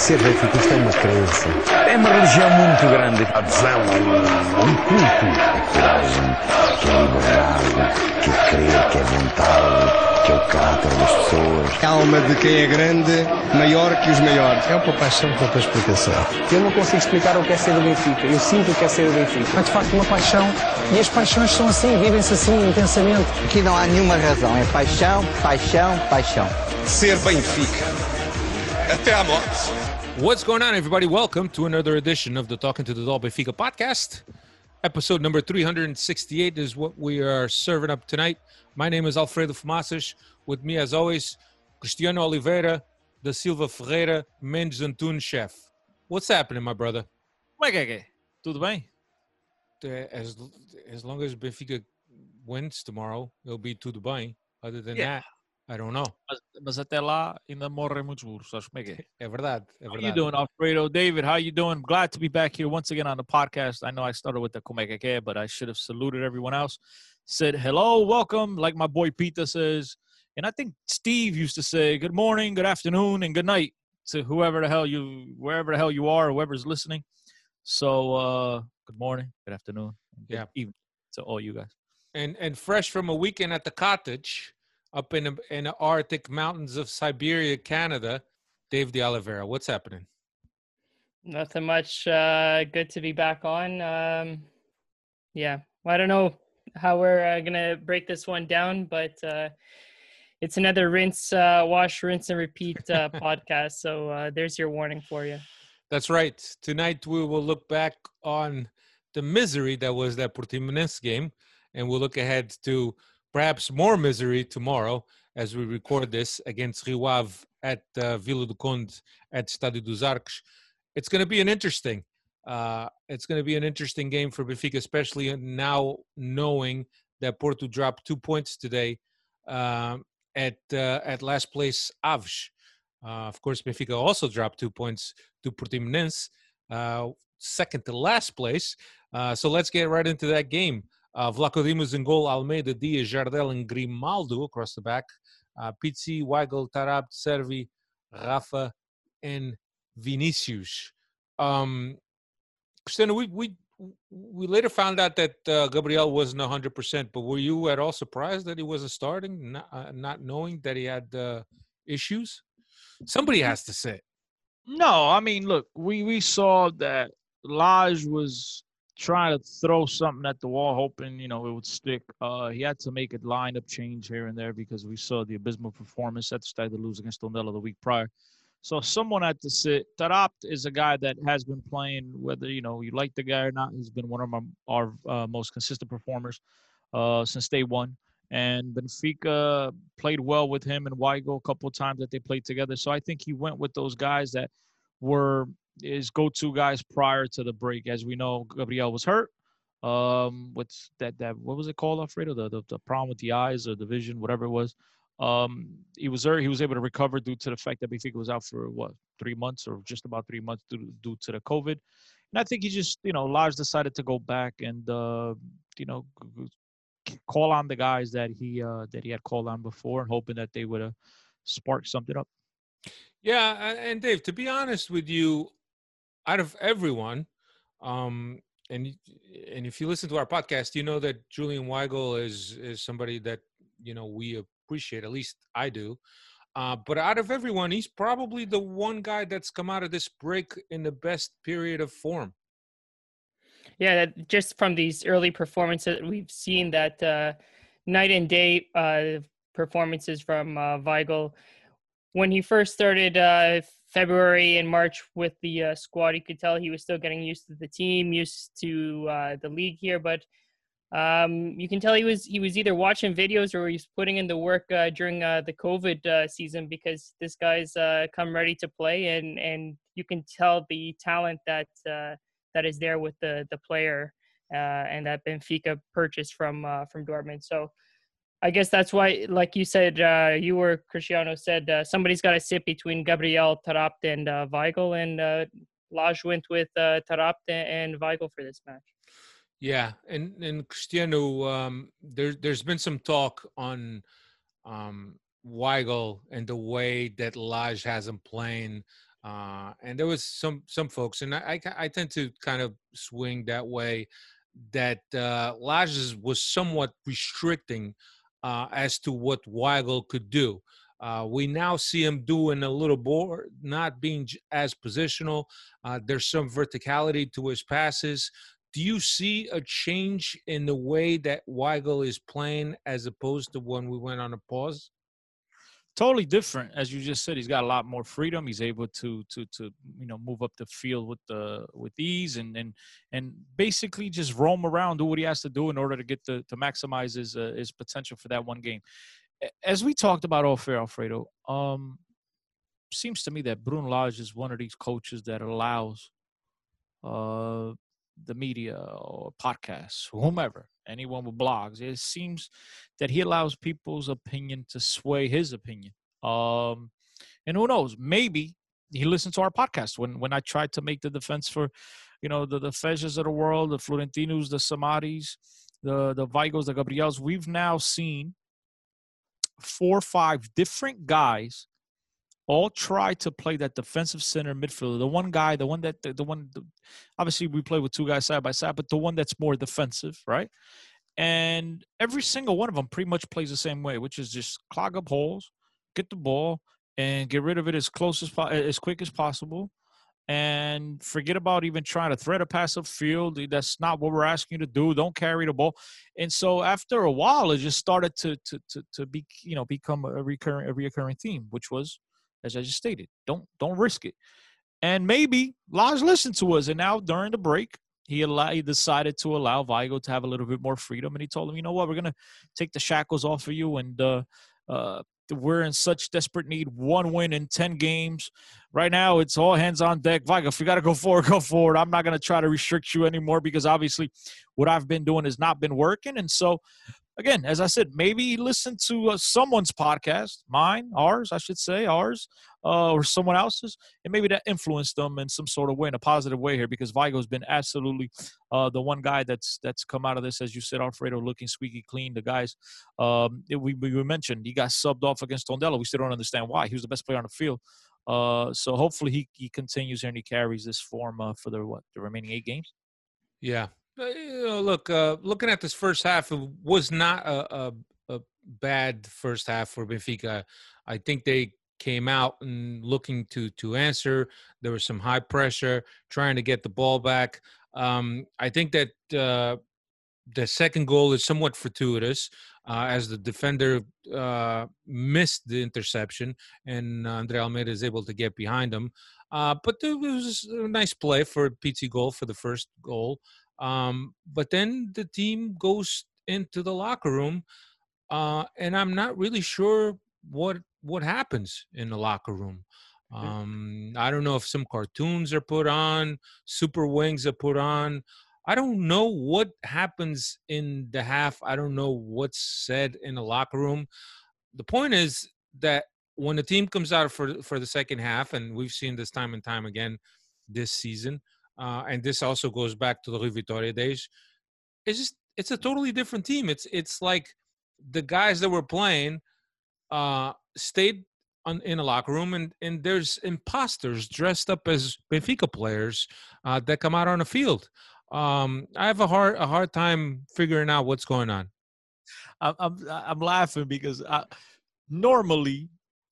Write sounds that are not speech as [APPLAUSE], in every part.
Ser benfiquista é uma crença. É uma religião muito grande. Adesão, um, um culto. É coragem, que é liberdade, que é crer, que é vontade, que é o caráter das pessoas. Calma de quem é grande, maior que os maiores. É uma paixão não tem explicação. Eu não consigo explicar o que é ser do Benfica. Eu sinto o que é ser do Benfica. É de facto uma paixão e as paixões são assim, vivem-se assim intensamente. Aqui não há nenhuma razão, é paixão, paixão, paixão. Ser Benfica. Até à morte. What's going on, everybody? Welcome to another edition of the Talking to the Doll Benfica podcast. Episode number 368 is what we are serving up tonight. My name is Alfredo Fumaças. With me, as always, Cristiano Oliveira, da Silva Ferreira, Mendes Antunes, chef. What's happening, my brother? Como é que é que é? Tudo bem? As, as long as Benfica wins tomorrow, it'll be tudo bem. Other than Yeah. that, I don't know. Mas, mas até lá ainda morrem muitos burros, sabes como é que é? É verdade, é How you doing, Alfredo? David, how you doing? Glad to be back here once again on the podcast. I know I started with the como é que é, but I should have saluted everyone else. Said hello, welcome, like my boy Peter says. And I think Steve used to say good morning, good afternoon, and good night to whoever the hell you, wherever the hell you are, whoever's listening. So, uh, good morning, good afternoon, good Yeah. evening to all you guys. and and fresh from a weekend at the cottage up in the, in the Arctic mountains of Siberia, Canada. Dave De Oliveira, what's happening? Nothing much. Uh, good to be back on. Um, yeah, well, I don't know how we're uh, gonna break this one down, but uh, it's another rinse, uh, wash, rinse, and repeat uh, [LAUGHS] podcast. So uh, there's your warning for you. That's right. Tonight we will look back on the misery that was that Portimonense game, and we'll look ahead to perhaps more misery tomorrow as we record this against Rio Ave at uh, Vila do Conde at Estádio dos Arcos. It's going to be an interesting. Uh, it's going to be an interesting game for Benfica, especially now knowing that Porto dropped two points today um, at uh, at last place Aves. Uh, of course, Benfica also dropped two points to Portimonense, uh, second to last place. Uh, so let's get right into that game. Uh, in goal, Almeida, Dias, Jardel, and Grimaldo across the back. Uh, Pizzi, Weigl, Taarabt, Cervi, Rafa, and Vinicius. Um, Cristiano, we, we we later found out that uh, Gabriel wasn't 100%, but were you at all surprised that he wasn't starting, not, uh, not knowing that he had uh, issues? Somebody has to say. No, I mean, look, we we saw that Lage was trying to throw something at the wall, hoping you know it would stick. Uh, he had to make a lineup change here and there because we saw the abysmal performance at the start of the lose against Tondela the week prior. So someone had to sit. Taarabt is a guy that has been playing, whether you know you like the guy or not. He's been one of our, our uh, most consistent performers uh, since day one. And Benfica played well with him and Weigl a couple of times that they played together. So I think he went with those guys that were his go-to guys prior to the break. As we know, Gabriel was hurt. Um, what's that? That what was it called, Alfredo? The, the the problem with the eyes or the vision, whatever it was. Um, he was there. He was able to recover due to the fact that Benfica was out for what three months or just about three months due, due to the COVID. And I think he just, you know, Lage decided to go back and, uh, you know, call on the guys that he uh, that he had called on before, and hoping that they would uh, spark something up. Yeah, and Dave, to be honest with you, out of everyone, um, and and if you listen to our podcast, you know that Julian Weigl is is somebody that you know we appreciate. At least I do. Uh, but out of everyone, he's probably the one guy that's come out of this break in the best period of form. Yeah, that just from these early performances, that we've seen that uh, night and day uh, performances from uh, Weigl. When he first started uh, February and March with the uh, squad, you could tell he was still getting used to the team, used to uh, the league here. But um, you can tell he was he was either watching videos or he's putting in the work uh, during uh, the COVID uh, season because this guy's come ready to play, and and you can tell the talent that that is there with the the player and that Benfica purchased from from Dortmund. So I guess that's why, like you said, uh, you were Cristiano said uh, somebody's got to sit between Gabriel Taarabt and uh, Weigl, and uh, Lage went with uh, and Weigl for this match. Yeah, and and Cristiano, um, there there's been some talk on um, Weigl and the way that Lage has him playing Uh, and there was some some folks, and I, I, I tend to kind of swing that way, that uh, was somewhat restricting uh, as to what Weigl could do. Uh, we now see him doing a little more, not being as positional. Uh, there's some verticality to his passes. Do you see a change in the way that Weigl is playing as opposed to when we went on a pause? Totally different as you just said he's got a lot more freedom he's able to to to you know move up the field with the with ease and and and basically just roam around do what he has to do in order to get the to maximize his uh, his potential for that one game. As we talked about off air alfredo um seems to me that bruno lage is one of these coaches that allows uh the media or podcasts, whomever, anyone with blogs. It seems that he allows people's opinion to sway his opinion. Um, and who knows? Maybe he listened to our podcast when when I tried to make the defense for, you know, the the Fejsa of the world, the Florentinos, the Samaris, the the Weigls, the Gabriels. We've now seen four or five different guys all try to play that defensive center midfielder. The one guy, the one that the, the one, the, obviously we play with two guys side by side, but the one that's more defensive, right? And every single one of them pretty much plays the same way, which is just clog up holes, get the ball, and get rid of it as close as as quick as possible, and forget about even trying to thread a pass up field. That's not what we're asking you to do. Don't carry the ball. And so after a while, it just started to to to, to be you know become a recurring a reoccurring theme, which was as I just stated. Don't don't risk it. And maybe Lage listened to us, and now during the break, he, allowed, he decided to allow Weigl to have a little bit more freedom, and he told him, you know what, we're gonna take the shackles off of you, and uh, uh, we're in such desperate need. One win in ten games. Right now, it's all hands on deck. Weigl, if you got to go forward, go forward. I'm not gonna try to restrict you anymore because obviously, what I've been doing has not been working, and so again, as I said, maybe listen to uh, someone's podcast, mine, ours, I should say, ours, uh, or someone else's, and maybe that influenced them in some sort of way, in a positive way here, because Weigl's been absolutely uh, the one guy that's that's come out of this, as you said, Alfredo, looking squeaky clean. The guys um, we, we mentioned he got subbed off against Tondela. We still don't understand why. He was the best player on the field. Uh, so hopefully he, he continues and he carries this form uh, for the what the remaining eight games. Yeah, uh, look, uh, looking at this first half, it was not a, a, a, bad first half for Benfica. I think they came out and looking to to answer. There was some high pressure, trying to get the ball back. Um, I think that uh, the second goal is somewhat fortuitous, uh, as the defender uh, missed the interception, and Andre Almeida is able to get behind him. Uh, but it was a nice play for PT goal for the first goal. Um, but then the team goes into the locker room, uh, and I'm not really sure what what happens in the locker room. Um, I don't know if some cartoons are put on, super wings are put on. I don't know what happens in the half. I don't know what's said in the locker room. The point is that when the team comes out for for the second half, and we've seen this time and time again this season, uh, and this also goes back to the Rui Vitoria days. It's just it's a totally different team. It's it's like the guys that were playing uh, stayed on, in a locker room, and and there's imposters dressed up as Benfica players uh, that come out on the field. Um, I have a hard a hard time figuring out what's going on. I'm I'm, I'm laughing because I, normally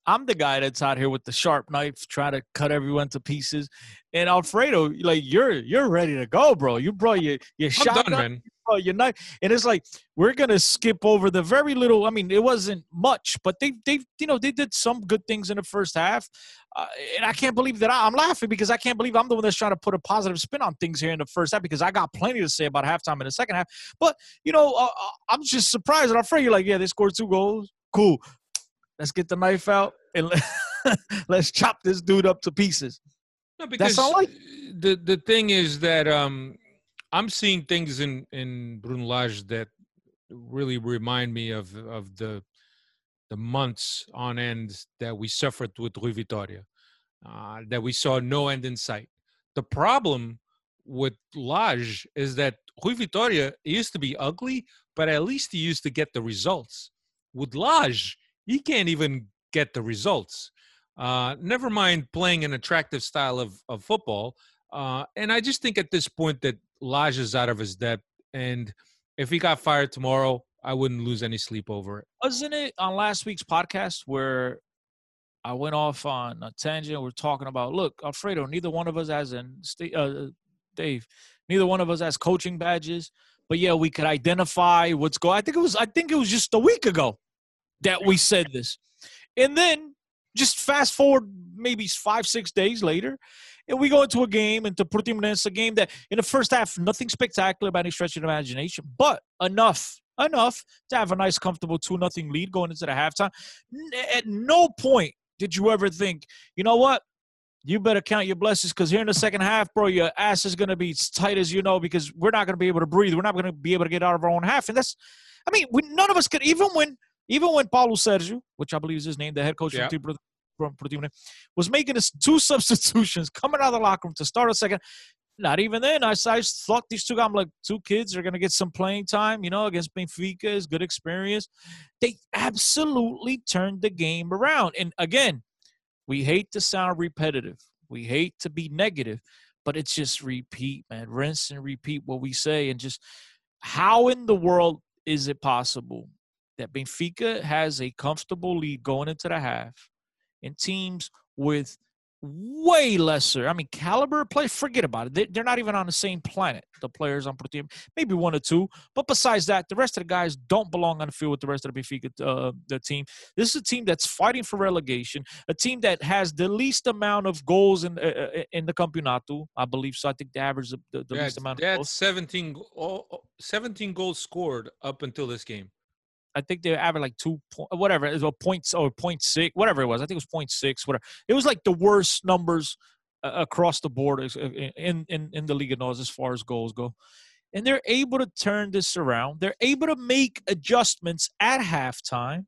I'm the guy that's out here with the sharp knife trying to cut everyone to pieces. And Alfredo, like you're you're ready to go, bro. You brought your your shotgun, you your knife, and it's like we're gonna skip over the very little. I mean, it wasn't much, but they they you know they did some good things in the first half, uh, and I can't believe that I, I'm laughing because I can't believe I'm the one that's trying to put a positive spin on things here in the first half because I got plenty to say about halftime in the second half. But you know, uh, uh I'm just surprised. And Alfredo, like, yeah, they scored two goals. Cool. Let's get the knife out and [LAUGHS] let's chop this dude up to pieces. No, because That's all I- the the thing is that um, I'm seeing things in in Bruno Lage that really remind me of of the the months on end that we suffered with Rui Vitoria, uh, that we saw no end in sight. The problem with Lage is that Rui Vitoria used to be ugly, but at least he used to get the results. With Lage, he can't even get the results. Uh, never mind playing an attractive style of, of football. Uh, and I just think at this point that Lage is out of his depth. And if he got fired tomorrow, I wouldn't lose any sleep over it. Wasn't it on last week's podcast where I went off on a tangent? We're talking about, look, Alfredo, neither one of us has, and uh, Dave, neither one of us has coaching badges. But yeah, we could identify what's going. I think it was. I think it was just a week ago that we said this, and then just fast forward maybe five, six days later, and we go into a game, into Portimonense, a game that in the first half, nothing spectacular by any stretch of imagination, but enough, enough to have a nice, comfortable 2 nothing lead going into the halftime. At no point did you ever think, you know what? You better count your blessings because here in the second half, bro, your ass is going to be tight as you know because we're not going to be able to breathe. We're not going to be able to get out of our own half. And that's, I mean, we, none of us could, even when even when Paulo Sergio, which I believe is his name, the head coach yeah. from Portimonense, was making his two [LAUGHS] substitutions coming out of the locker room to start a second. Not even then. I, I thought these two guys, I'm like, two kids are going to get some playing time, you know, against Benfica is good experience. They absolutely turned the game around. And again, we hate to sound repetitive. We hate to be negative, but it's just repeat, man. Rinse and repeat what we say. And just how in the world is it possible that Benfica has a comfortable lead going into the half and teams with way lesser. I mean, caliber play, forget about it. They, are not even on the same planet, the players on team. Maybe one or two. But besides that, the rest of the guys don't belong on the field with the rest of the Benfica uh, the team. This is a team that's fighting for relegation, a team that has the least amount of goals in uh, uh in the Campeonato, I believe. So I think the average the, the yeah, least amount of goals. 17, 17 goals scored up until this game. I think they averaged like two point, whatever it was a point or point six, whatever it was. I think it was point six, whatever. It was like the worst numbers uh, across the board uh, in in in the Liga NOS as far as goals go. And they're able to turn this around. They're able to make adjustments at halftime,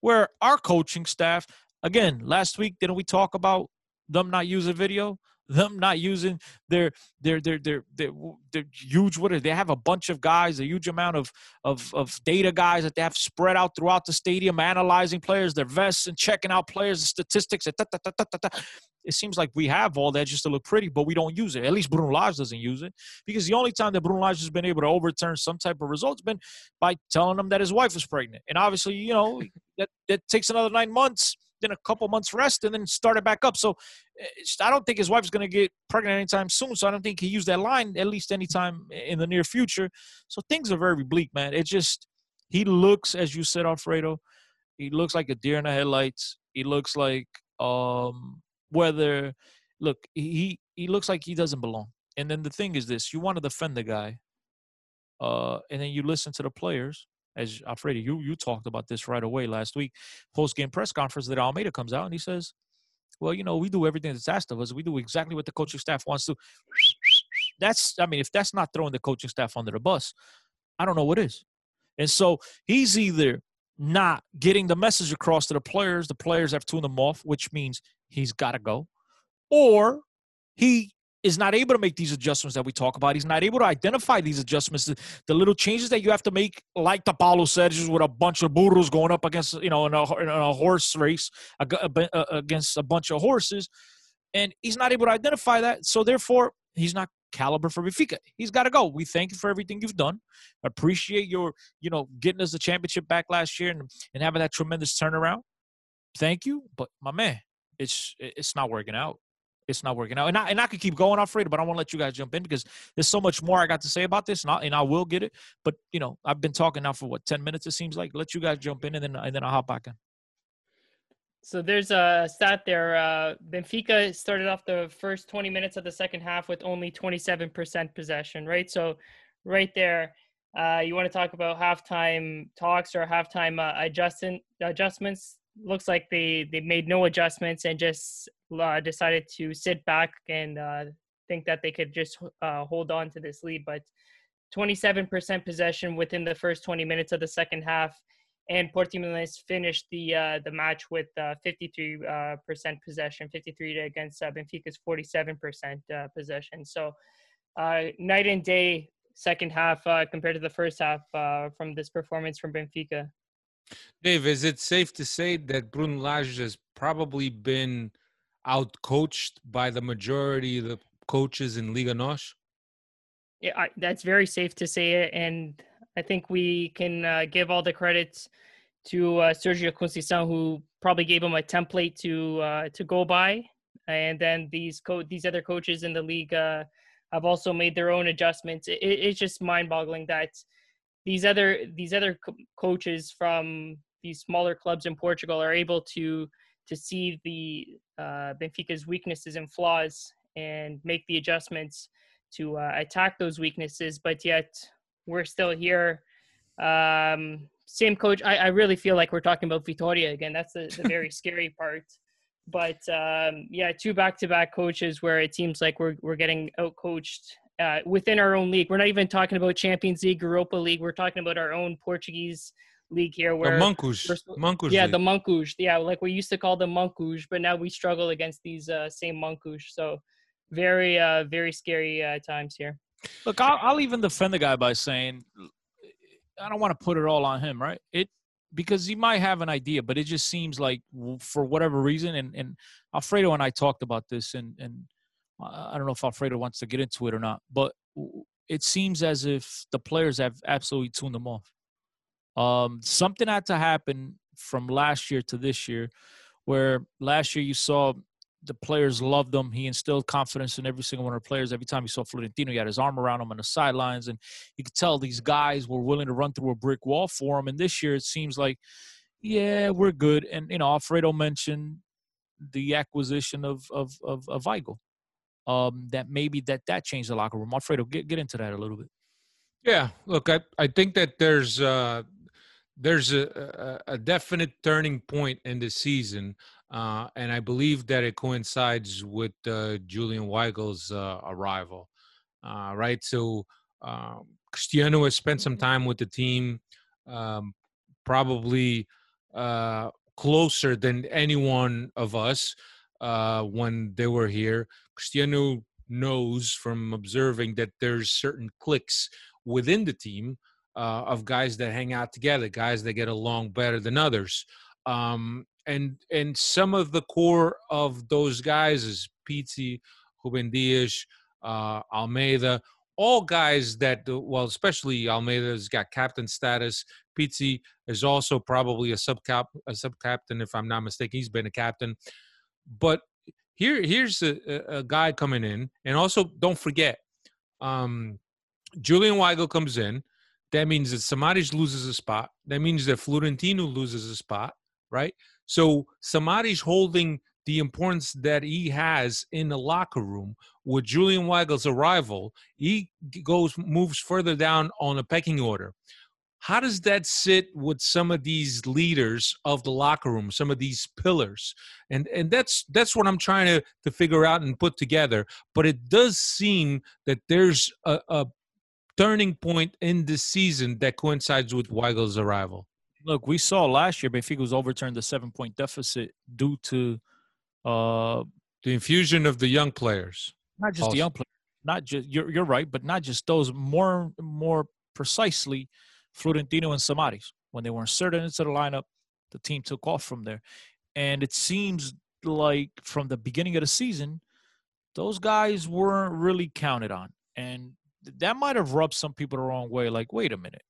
where our coaching staff, again, last week didn't we talk about them not using video? Them not using their their their their their, their huge what are they have a bunch of guys a huge amount of, of of data guys that they have spread out throughout the stadium analyzing players their vests and checking out players statistics it seems like we have all that just to look pretty but we don't use it. At least Bruno Lage doesn't use it because the only time that Bruno Lage has been able to overturn some type of results been by telling them that his wife was pregnant. And obviously you know that that takes another nine months then a couple months rest, and then started back up. So eh, I don't think his wife's going to get pregnant anytime soon. So I don't think he used that line at least anytime in the near future. So things are very bleak, man. It just he looks, as you said, Alfredo. He looks like a deer in the headlights. He looks like um whether look he he looks like he doesn't belong. And then the thing is this: you want to defend the guy, uh, and then you listen to the players as Alfredo, you you talked about this right away last week, post game press conference that Almeida comes out and he says, "Well, you know, we do everything that's asked of us. We do exactly what the coaching staff wants to." That's, I mean, if that's not throwing the coaching staff under the bus, I don't know what is. And so he's either not getting the message across to the players. The players have tuned him off, which means he's got to go, or he is not able to make these adjustments that we talk about. He's not able to identify these adjustments, the, the little changes that you have to make, like the Paulo said, just with a bunch of burros going up against, you know, in a, in a horse race uh, against a bunch of horses. And he's not able to identify that. So therefore, he's not caliber for Benfica. He's got to go. We thank you for everything you've done. Appreciate your, you know, getting us the championship back last year and, and having that tremendous turnaround. Thank you. But my man, it's it's not working out it's not working out. And I, and I could keep going, Alfredo, but I want to let you guys jump in because there's so much more I got to say about this, and I, and I will get it. But you know, I've been talking now for what ten minutes. It seems like. Let you guys jump in, and then and then I'll hop back in. So there's a stat there. Uh, Benfica started off the first 20 minutes of the second half with only 27% possession, right? So right there, uh, you want to talk about halftime talks or halftime uh, adjustment adjustments looks like they they made no adjustments and just uh, decided to sit back and uh, think that they could just uh, hold on to this lead. But 27% possession within the first 20 minutes of the second half, and Portimonense finished the uh, the match with 53% uh, possession, 53 against uh, Benfica's 47% possession. So night and day second half compared to the first half from this performance from Benfica. Dave, is it safe to say that Bruno Lage has probably been outcoached by the majority of the coaches in Liga NOS? Yeah, I, that's very safe to say it, and I think we can uh, give all the credits to uh, Sergio Conceição, who probably gave him a template to uh, to go by, and then these co- these other coaches in the league uh, have also made their own adjustments. It, it's just mind-boggling that these other these other co- coaches from these smaller clubs in Portugal are able to to see the uh, Benfica's weaknesses and flaws and make the adjustments to uh, attack those weaknesses. But yet we're still here. Um, same coach. I, I, really feel like we're talking about Vitoria again. That's the, the very [LAUGHS] scary part. But um, yeah, two back-to-back coaches where it seems like we're we're getting outcoached uh, within our own league. We're not even talking about Champions League, Europa League. We're talking about our own Portuguese league here where the Monkush, Monkush yeah league. the Monkush yeah like we used to call them Monkush but now we struggle against these uh, same Monkush so very uh very scary uh, times here. Look I'll, I'll even defend the guy by saying I don't want to put it all on him right? It because he might have an idea but it just seems like for whatever reason and and Alfredo and I talked about this and and I don't know if Alfredo wants to get into it or not but it seems as if the players have absolutely tuned them off um, something had to happen from last year to this year, where last year you saw the players loved him. He instilled confidence in every single one of the players. Every time you saw Florentino, he had his arm around him on the sidelines, and you could tell these guys were willing to run through a brick wall for him. And this year, it seems like, yeah, we're good. And you know, Alfredo mentioned the acquisition of of of, of Weigl. Um, that maybe that that changed the locker room. Alfredo, get get into that a little bit. Yeah, look, I I think that there's uh, there's a, a, a, definite turning point in the season, uh, and I believe that it coincides with uh, Julian Weigl's uh, arrival. Uh, right, so um, Cristiano has spent some time with the team, um, probably uh, closer than anyone of us uh, when they were here. Cristiano knows from observing that there's certain clicks within the team uh, of guys that hang out together, guys that get along better than others. Um, and and some of the core of those guys is Pizzi, Ruben uh, Almeida, all guys that well, especially Almeida's got captain status. Pizzi is also probably a sub cap a sub captain if I'm not mistaken. He's been a captain, but here here's a, a guy coming in, and also don't forget, um, Julian Weigl comes in that means that Samaris loses a spot. That means that Florentino loses a spot, right? So Samaris holding the importance that he has in the locker room with Julian Weigl's arrival, he goes moves further down on a pecking order. How does that sit with some of these leaders of the locker room, some of these pillars? And and that's that's what I'm trying to to figure out and put together. But it does seem that there's a, a turning point in the season that coincides with Weigl's arrival? Look, we saw last year Benfica was overturned the seven point deficit due to uh, the infusion of the young players. Not just also. the young players, not just you're you're right, but not just those. More more precisely, Florentino and Samaris when they were inserted into the lineup, the team took off from there, and it seems like from the beginning of the season, those guys weren't really counted on, and that might have rubbed some people the wrong way. Like, wait a minute,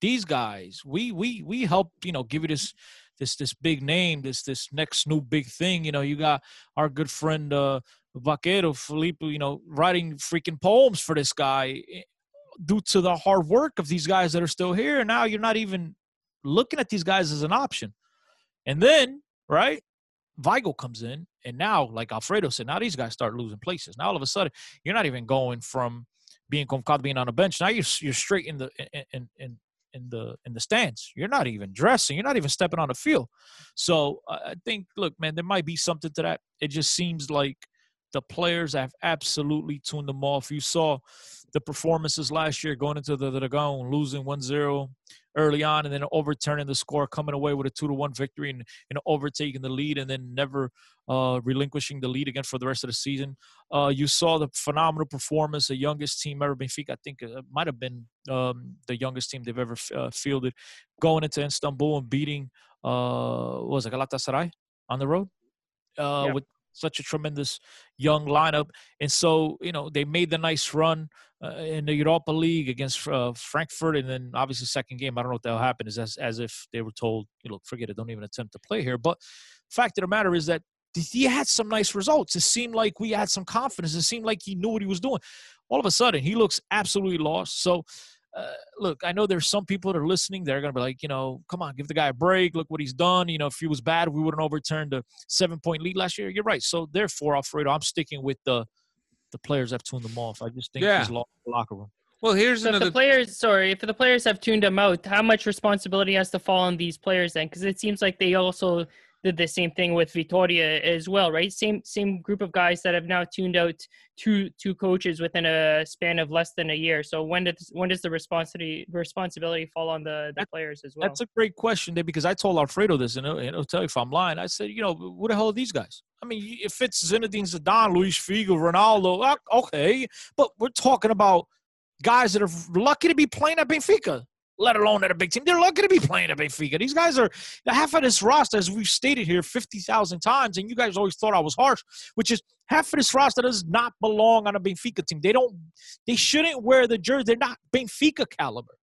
these guys, we we we help you know give you this this this big name, this this next new big thing. You know, you got our good friend uh Vaquero Felipe, you know, writing freaking poems for this guy eh, due to the hard work of these guys that are still here. Now you're not even looking at these guys as an option. And then, right, Weigl comes in, and now, like Alfredo said, now these guys start losing places. Now all of a sudden, you're not even going from being convocado, being on a bench. Now you're you're straight in the in in in the in the stands. You're not even dressing. You're not even stepping on the field. So I think, look, man, there might be something to that. It just seems like the players have absolutely tuned them off. You saw the performances last year going into the, Dragon, losing 1-0 early on and then overturning the score, coming away with a 2 to 1 victory and, and overtaking the lead and then never uh, relinquishing the lead again for the rest of the season. Uh, you saw the phenomenal performance, the youngest team ever, Benfica, I think it might have been um, the youngest team they've ever uh, fielded, going into Istanbul and beating, uh, what was it, Galatasaray on the road? Uh, Yeah. With such a tremendous young lineup. And so, you know, they made the nice run uh, in the Europa League against uh, Frankfurt. And then obviously, second game, I don't know what that'll happen, is as, as if they were told, you know, forget it, don't even attempt to play here. But fact of the matter is that he had some nice results. It seemed like we had some confidence. It seemed like he knew what he was doing. All of a sudden, he looks absolutely lost. So, uh, look, I know there's some people that are listening. They're going to be like, you know, come on, give the guy a break. Look what he's done. You know, if he was bad, we wouldn't overturn the seven point lead last year. You're right. So, therefore, Alfredo, I'm sticking with the the players have tuned them off. I just think Yeah. he's lost the locker room. Well, here's So if another. the players, sorry, if the players have tuned them out, how much responsibility has to fall on these players then? Because it seems like they also did the same thing with Vitoria as well, right? Same same group of guys that have now tuned out two two coaches within a span of less than a year. So when does when does the responsibility responsibility fall on the, the players as well? That's a great question, Dave, because I told Alfredo this, and he'll, he'll tell you if I'm lying. I said, you know, what the hell are these guys? I mean, if it's Zinedine Zidane, Luis Figo, Ronaldo, uh, okay, but we're talking about guys that are lucky to be playing at Benfica, let alone at a big team. They're lucky to be playing at Benfica. These guys are half of this roster, as we've stated here fifty thousand times, and you guys always thought I was harsh, which is half of this roster does not belong on a Benfica team. They don't, they shouldn't wear the jersey. They're not Benfica caliber.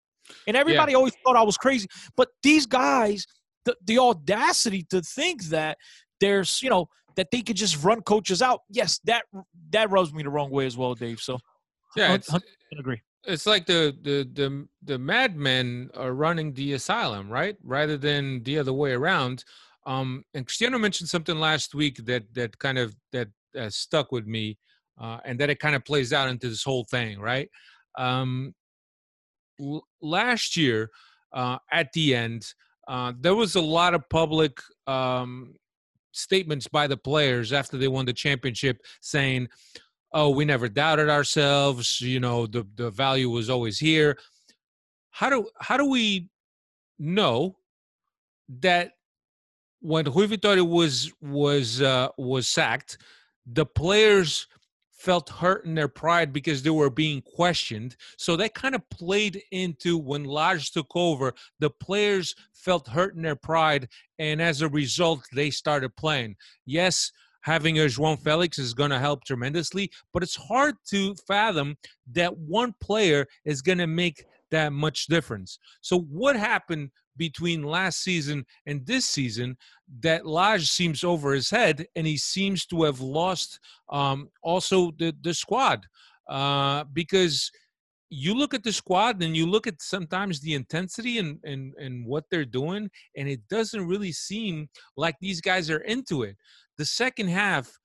And everybody always thought I was crazy. But these guys, the, the audacity to think that there's, you know, that they could just run coaches out. Yes, that that rubs me the wrong way as well, Dave. So yeah, hun- agree. It's like the the the the madmen are running the asylum, right? Rather than the other way around. Um, and Cristiano mentioned something last week that that kind of that uh, stuck with me, uh, and that it kind of plays out into this whole thing, right? Um, l- last year, uh, at the end, uh, there was a lot of public um, statements by the players after they won the championship saying, "Oh, we never doubted ourselves. You know, the the value was always here." How do how do we know that when Rui Vitória was was uh, was sacked, the players felt hurt in their pride because they were being questioned. So that kind of played into when Lage took over. The players felt hurt in their pride, and as a result, they started playing. Yes, having a João Felix is going to help tremendously, but it's hard to fathom that one player is going to make that much difference. So what happened between last season and this season that Lage seems over his head and he seems to have lost um, also the, the squad uh, because you look at the squad and you look at sometimes the intensity and, and, and what they're doing and it doesn't really seem like these guys are into it. The second half,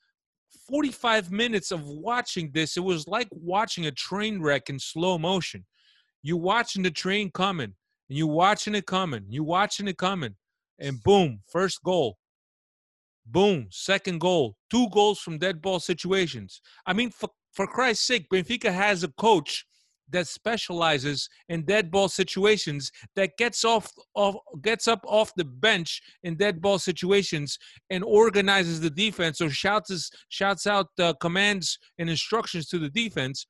45 minutes of watching this, it was like watching a train wreck in slow motion. You're watching the train coming and you're watching it coming, you're watching it coming, and boom, first goal. Boom, second goal. Two goals from dead ball situations. I mean, for, for Christ's sake, Benfica has a coach that specializes in dead ball situations that gets off, off gets up off the bench in dead ball situations and organizes the defense or shouts shouts out uh, commands and instructions to the defense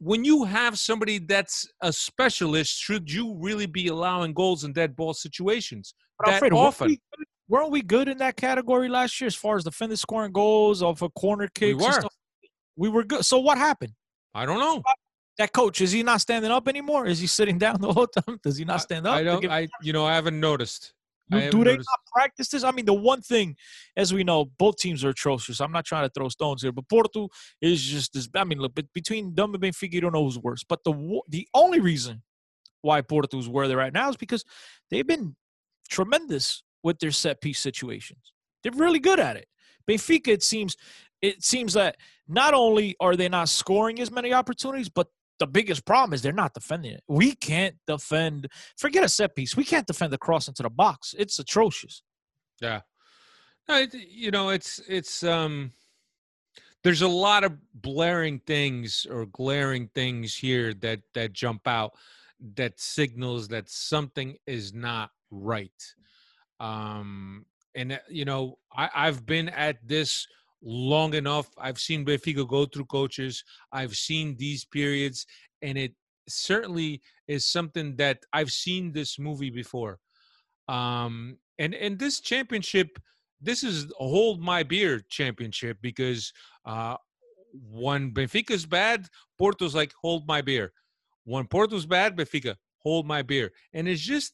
when you have somebody that's a specialist, should you really be allowing goals in dead ball situations But that weren't often? we, good- weren't we good in that category last year as far as defenders scoring goals off of corner kick and were. We were good. So what happened? I don't know. That coach is he not standing up anymore? Is he sitting down the whole time? Does he not stand up? I don't. I you know I haven't noticed. Do, haven't do they noticed. not practice this? I mean, the one thing, as we know, both teams are atrocious. I'm not trying to throw stones here, but Porto is just this. I mean, look, but between them and Benfica, you don't know who's worse. But the the only reason why Porto is where they're at now is because they've been tremendous with their set piece situations. They're really good at it. Benfica, it seems, it seems that not only are they not scoring as many opportunities, but the biggest problem is they're not defending it. We can't defend. Forget a set piece. We can't defend the cross into the box. It's atrocious. Yeah. You know it's it's um there's a lot of blaring things or glaring things here that that jump out that signals that something is not right. Um, and uh, you know, I, I've been at this long enough. I've seen Benfica go through coaches. I've seen these periods, and it certainly is something that I've seen this movie before. Um, and and this championship, this is a hold my beer championship because uh, when Benfica's bad, Porto's like hold my beer. When Porto's bad, Benfica hold my beer, and it's just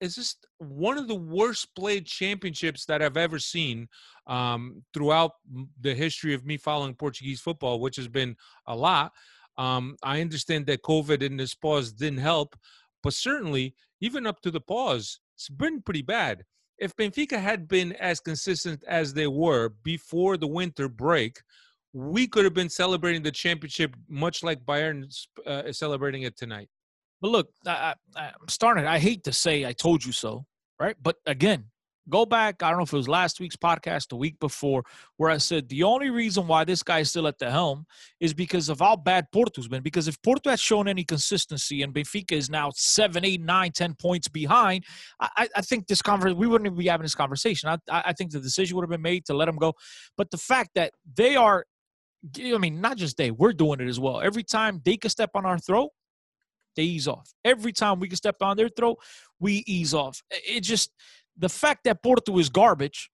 it's just one of the worst played championships that I've ever seen um, throughout the history of me following Portuguese football, which has been a lot. Um, I understand that COVID and this pause didn't help, but certainly, even up to the pause, it's been pretty bad. If Benfica had been as consistent as they were before the winter break, we could have been celebrating the championship much like Bayern uh, is celebrating it tonight. But look, I, I, I'm starting. I hate to say I told you so, right? But again, go back. I don't know if it was last week's podcast, the week before, where I said the only reason why this guy is still at the helm is because of how bad Porto's been. Because if Porto has shown any consistency and Benfica is now seven, eight, nine, ten points behind, I, I think this conversation we wouldn't even be having this conversation. I, I think the decision would have been made to let him go. But the fact that they are, I mean, not just they, we're doing it as well. Every time they can step on our throat, they ease off. Every time we can step on their throat, we ease off. It just the fact that Porto is garbage,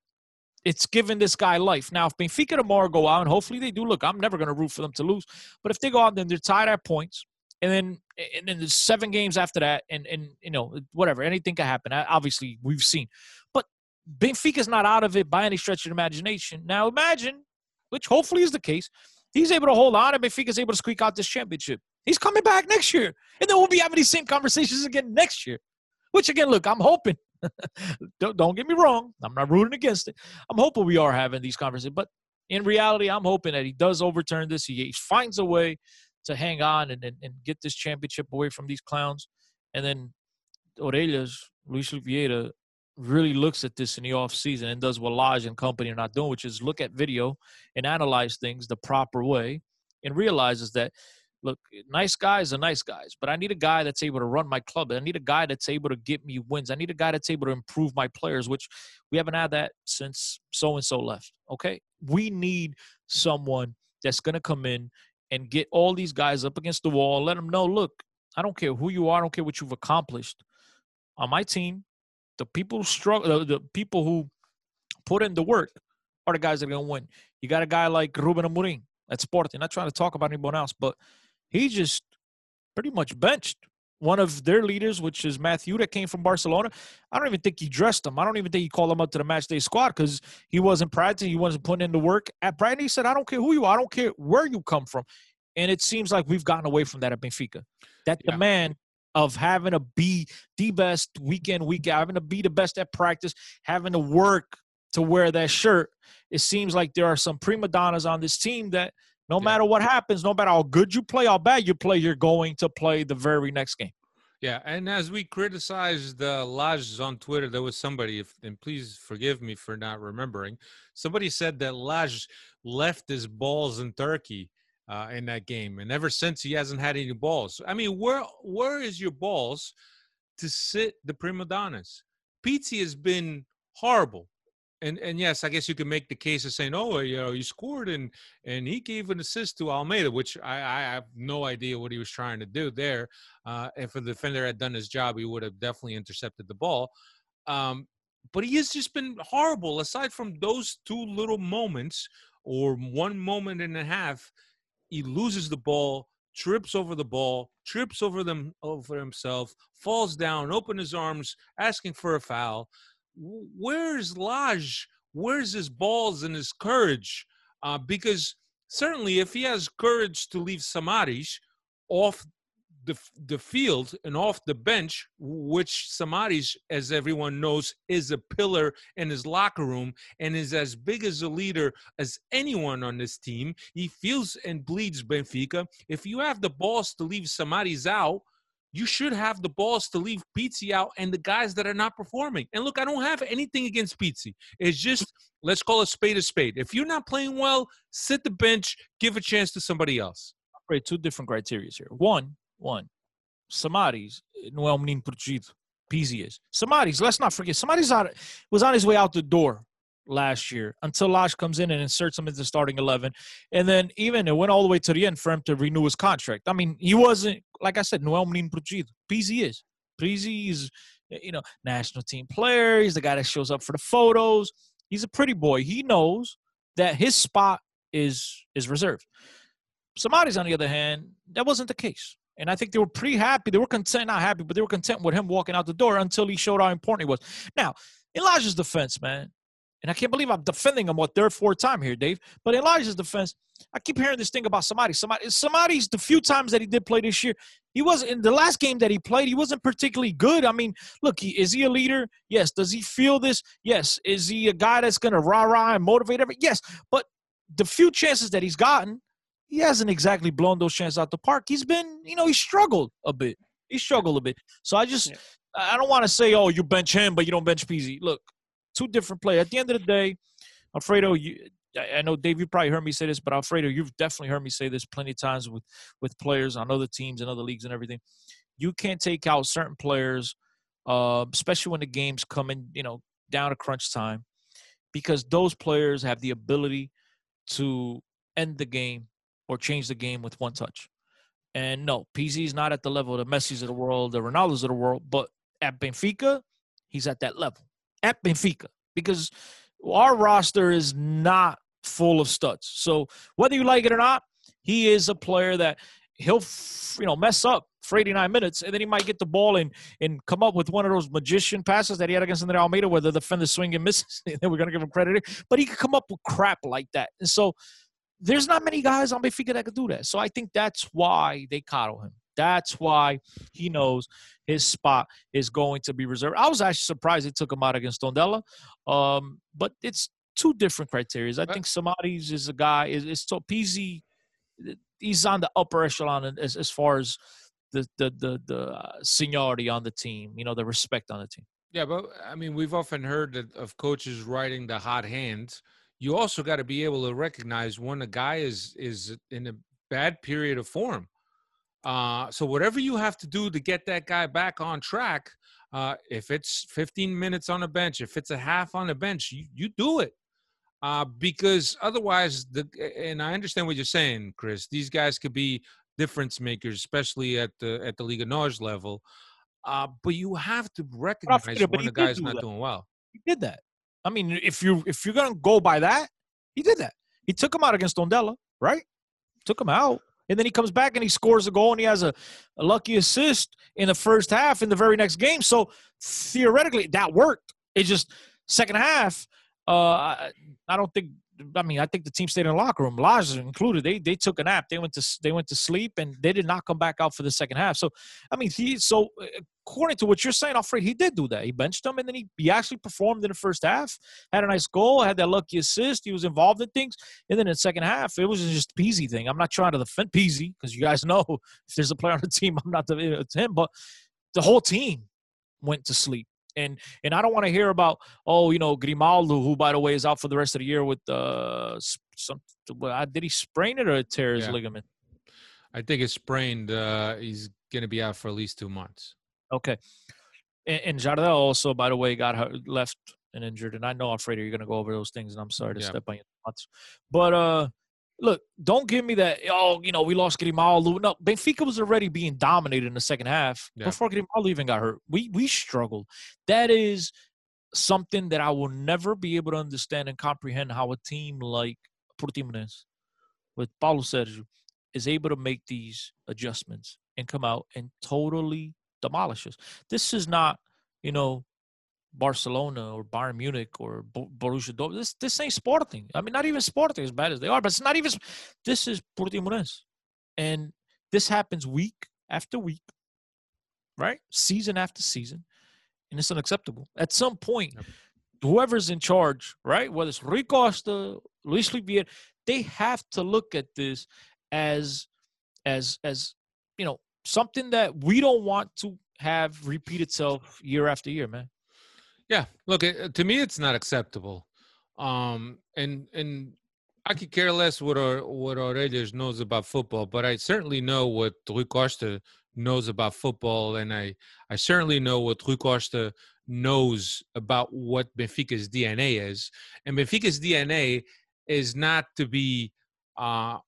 it's given this guy life. Now, if Benfica tomorrow go out, and hopefully they do, look, I'm never going to root for them to lose. But if they go out, then they're tied at points, and then and then there's seven games after that, and and you know whatever, anything can happen. Obviously, we've seen, but Benfica's not out of it by any stretch of imagination. Now, imagine, which hopefully is the case, he's able to hold on, and Benfica's able to squeak out this championship. He's coming back next year. And then we'll be having these same conversations again next year. Which again, look, I'm hoping. [LAUGHS] don't, don't get me wrong. I'm not rooting against it. I'm hoping we are having these conversations. But in reality, I'm hoping that he does overturn this. He, he finds a way to hang on and, and, and, get this championship away from these clowns. And then Orelhas, Luis Vieira, really looks at this in the off season and does what Lage and company are not doing, which is look at video and analyze things the proper way and realizes that look, nice guys are nice guys, but I need a guy that's able to run my club. I need a guy that's able to get me wins. I need a guy that's able to improve my players, which we haven't had that since so and so left. Okay. We need someone that's going to come in and get all these guys up against the wall, let them know, look, I don't care who you are, I don't care what you've accomplished. On my team, the people who struggle, the, the people who put in the work are the guys that are going to win. You got a guy like Ruben Amorim at Sporting. Not trying to talk about anyone else, but he just pretty much benched one of their leaders, which is Mathieu, that came from Barcelona. I don't even think he dressed him. I don't even think he called him up to the match day squad because he wasn't practicing. He wasn't putting in the work. At Brighton, he said, I don't care who you are. I don't care where you come from. And it seems like we've gotten away from that at Benfica. That yeah. demand of having to be the best week in, week out, having to be the best at practice, having to work to wear that shirt. It seems like there are some prima donnas on this team that – no yeah. matter what happens, no matter how good you play, how bad you play, you're going to play the very next game. Yeah, and as we criticized uh, Lage on Twitter, there was somebody, if, and please forgive me for not remembering, somebody said that Lage left his balls in Turkey uh, in that game, and ever since he hasn't had any balls. I mean, where where is your balls to sit the prima donnas? Pizzi has been horrible and and yes, I guess you can make the case of saying, oh, you know, he scored and and he gave an assist to Almeida, which I, I have no idea what he was trying to do there. Uh, if the defender had done his job, he would have definitely intercepted the ball. Um, but he has just been horrible. Aside from those two little moments or one moment and a half, he loses the ball, trips over the ball, trips over them over himself, falls down, open his arms, asking for a foul where's Lage? Where's his balls and his courage? Uh, because certainly, if he has courage to leave Samaris off the the field and off the bench, which Samaris, as everyone knows, is a pillar in his locker room and is as big as a leader as anyone on this team. He feels and bleeds Benfica. If you have the balls to leave Samaris out, you should have the balls to leave Pizzi out and the guys that are not performing. And look, I don't have anything against Pizzi. It's just let's call a spade a spade. If you're not playing well, sit the bench, give a chance to somebody else. Right, two different criteria here. One, one, Samaris não é um menino. Pizzi is. Samaris, let's not forget, Samaris was on his way out the door last year until Lage comes in and inserts him into starting 11. And then even it went all the way to the end for him to renew his contract. I mean, he wasn't, like I said, no um menino. Pizzi is. Pizzi is, you know, national team player. He's the guy that shows up for the photos. He's a pretty boy. He knows that his spot is is reserved. Somebody's on the other hand, that wasn't the case. And I think they were pretty happy. They were content, not happy, but they were content with him walking out the door until he showed how important he was. Now, Elijah's defense, man, and I can't believe I'm defending him what third, fourth time here, Dave. But Elijah's defense, I keep hearing this thing about somebody. Somebody, somebody's the few times that he did play this year. He wasn't in the last game that he played. He wasn't particularly good. I mean, look, he, is he a leader? Yes. Does he feel this? Yes. Is he a guy that's going to rah rah and motivate every? Yes. But the few chances that he's gotten, he hasn't exactly blown those chances out the park. He's been, you know, he struggled a bit. He struggled a bit. So I just, yeah. I don't want to say, oh, you bench him, but you don't bench Pizzi. Look, two different players. At the end of the day, Alfredo, you, I know Dave, you probably heard me say this, but Alfredo, you've definitely heard me say this plenty of times with with players on other teams and other leagues and everything. You can't take out certain players, uh, especially when the game's coming, you know, down to crunch time, because those players have the ability to end the game or change the game with one touch. And no, Pizzi is not at the level of the Messi's of the world, the Ronaldo's of the world, but at Benfica, he's at that level. At Benfica, because our roster is not full of studs. So whether you like it or not, he is a player that he'll you know mess up for 89 minutes, and then he might get the ball and and come up with one of those magician passes that he had against Andre Almeida, where the defender swing and misses. [LAUGHS] and then we're gonna give him credit, but he could come up with crap like that. And so there's not many guys on Benfica that could do that. So I think that's why they coddle him. That's why he knows his spot is going to be reserved. I was actually surprised they took him out against Tondela, um, but it's two different criteria. I think Samaris is a guy is is so Pizzi. He's on the upper echelon as as far as the the the, the uh, seniority on the team. You know the respect on the team. Yeah, but I mean, we've often heard that of coaches riding the hot hand. You also got to be able to recognize when a guy is is in a bad period of form. Uh, so whatever you have to do to get that guy back on track, uh, if it's 15 minutes on a bench, if it's a half on a bench, you, you do it uh, because otherwise, the and I understand what you're saying, Chris. These guys could be difference makers, especially at the at the Liga NOS level. Uh, but you have to recognize when the guy's not that. doing well. He did that. I mean, if you if you're gonna go by that, he did that. He took him out against Tondela, right? Took him out. And then he comes back and he scores a goal and he has a, a lucky assist in the first half in the very next game. So theoretically, that worked. It just second half, uh, I don't think. I mean, I think the team stayed in the locker room. Lage included. They they took a nap. They went to they went to sleep, and they did not come back out for the second half. So, I mean, he so according to what you're saying, Alfred, he did do that. He benched him, and then he, he actually performed in the first half. Had a nice goal. Had that lucky assist. He was involved in things. And then in the second half, it was just a Pizzi thing. I'm not trying to defend Pizzi because you guys [LAUGHS] know if there's a player on the team, I'm not the it's him. But the whole team went to sleep and and I don't want to hear about oh you know Grimaldo who by the way is out for the rest of the year with uh some did he sprain it or tear his yeah. ligament? I think it's sprained. Uh, he's going to be out for at least two months. Okay, and, and Jardel also by the way got left and injured, and I know Alfredo you're going to go over those things, and I'm sorry to yeah. step on your thoughts, but uh look, don't give me that. Oh, you know, we lost Grimaldo. No, Benfica was already being dominated in the second half yeah. before Grimaldo even got hurt. We we struggled. That is something that I will never be able to understand and comprehend how a team like Portimonense with Paulo Sergio is able to make these adjustments and come out and totally demolish us. This is not, you know, Barcelona or Bayern Munich or Borussia Dortmund. This this ain't Sporting. I mean, not even Sporting as bad as they are, but it's not even. This is Portimonense, and this happens week after week, right? Season after season, and it's unacceptable. At some point, yep. whoever's in charge, right, whether it's Rui Costa, Luis Oliveira, they have to look at this as as as you know something that we don't want to have repeat itself year after year, man. Yeah, look, it, to me, it's not acceptable. Um, and and I could care less what our, what Aurelius knows about football, but I certainly know what Rui Costa knows about football, and I I certainly know what Rui Costa knows about what Benfica's DNA is, and Benfica's DNA is not to be uh,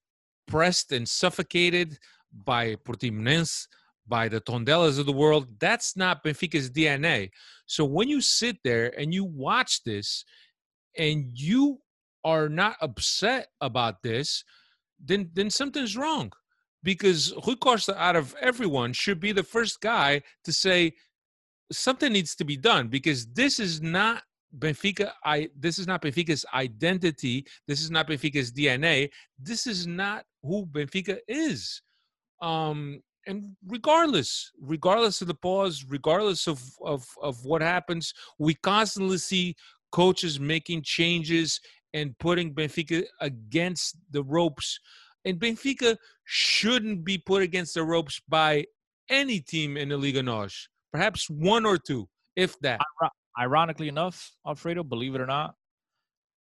pressed and suffocated by Portimonense, by the Tondelas of the world. That's not Benfica's DNA. So when you sit there and you watch this and you are not upset about this, then then something's wrong. Because Rui Costa, out of everyone, should be the first guy to say something needs to be done because this is not Benfica. I this is not Benfica's identity. This is not Benfica's DNA. This is not who Benfica is. Um, and regardless, regardless of the pause, regardless of, of, of what happens, we constantly see coaches making changes and putting Benfica against the ropes. And Benfica shouldn't be put against the ropes by any team in the Liga NOS. Perhaps one or two, if that. Ironically enough, Alfredo, believe it or not,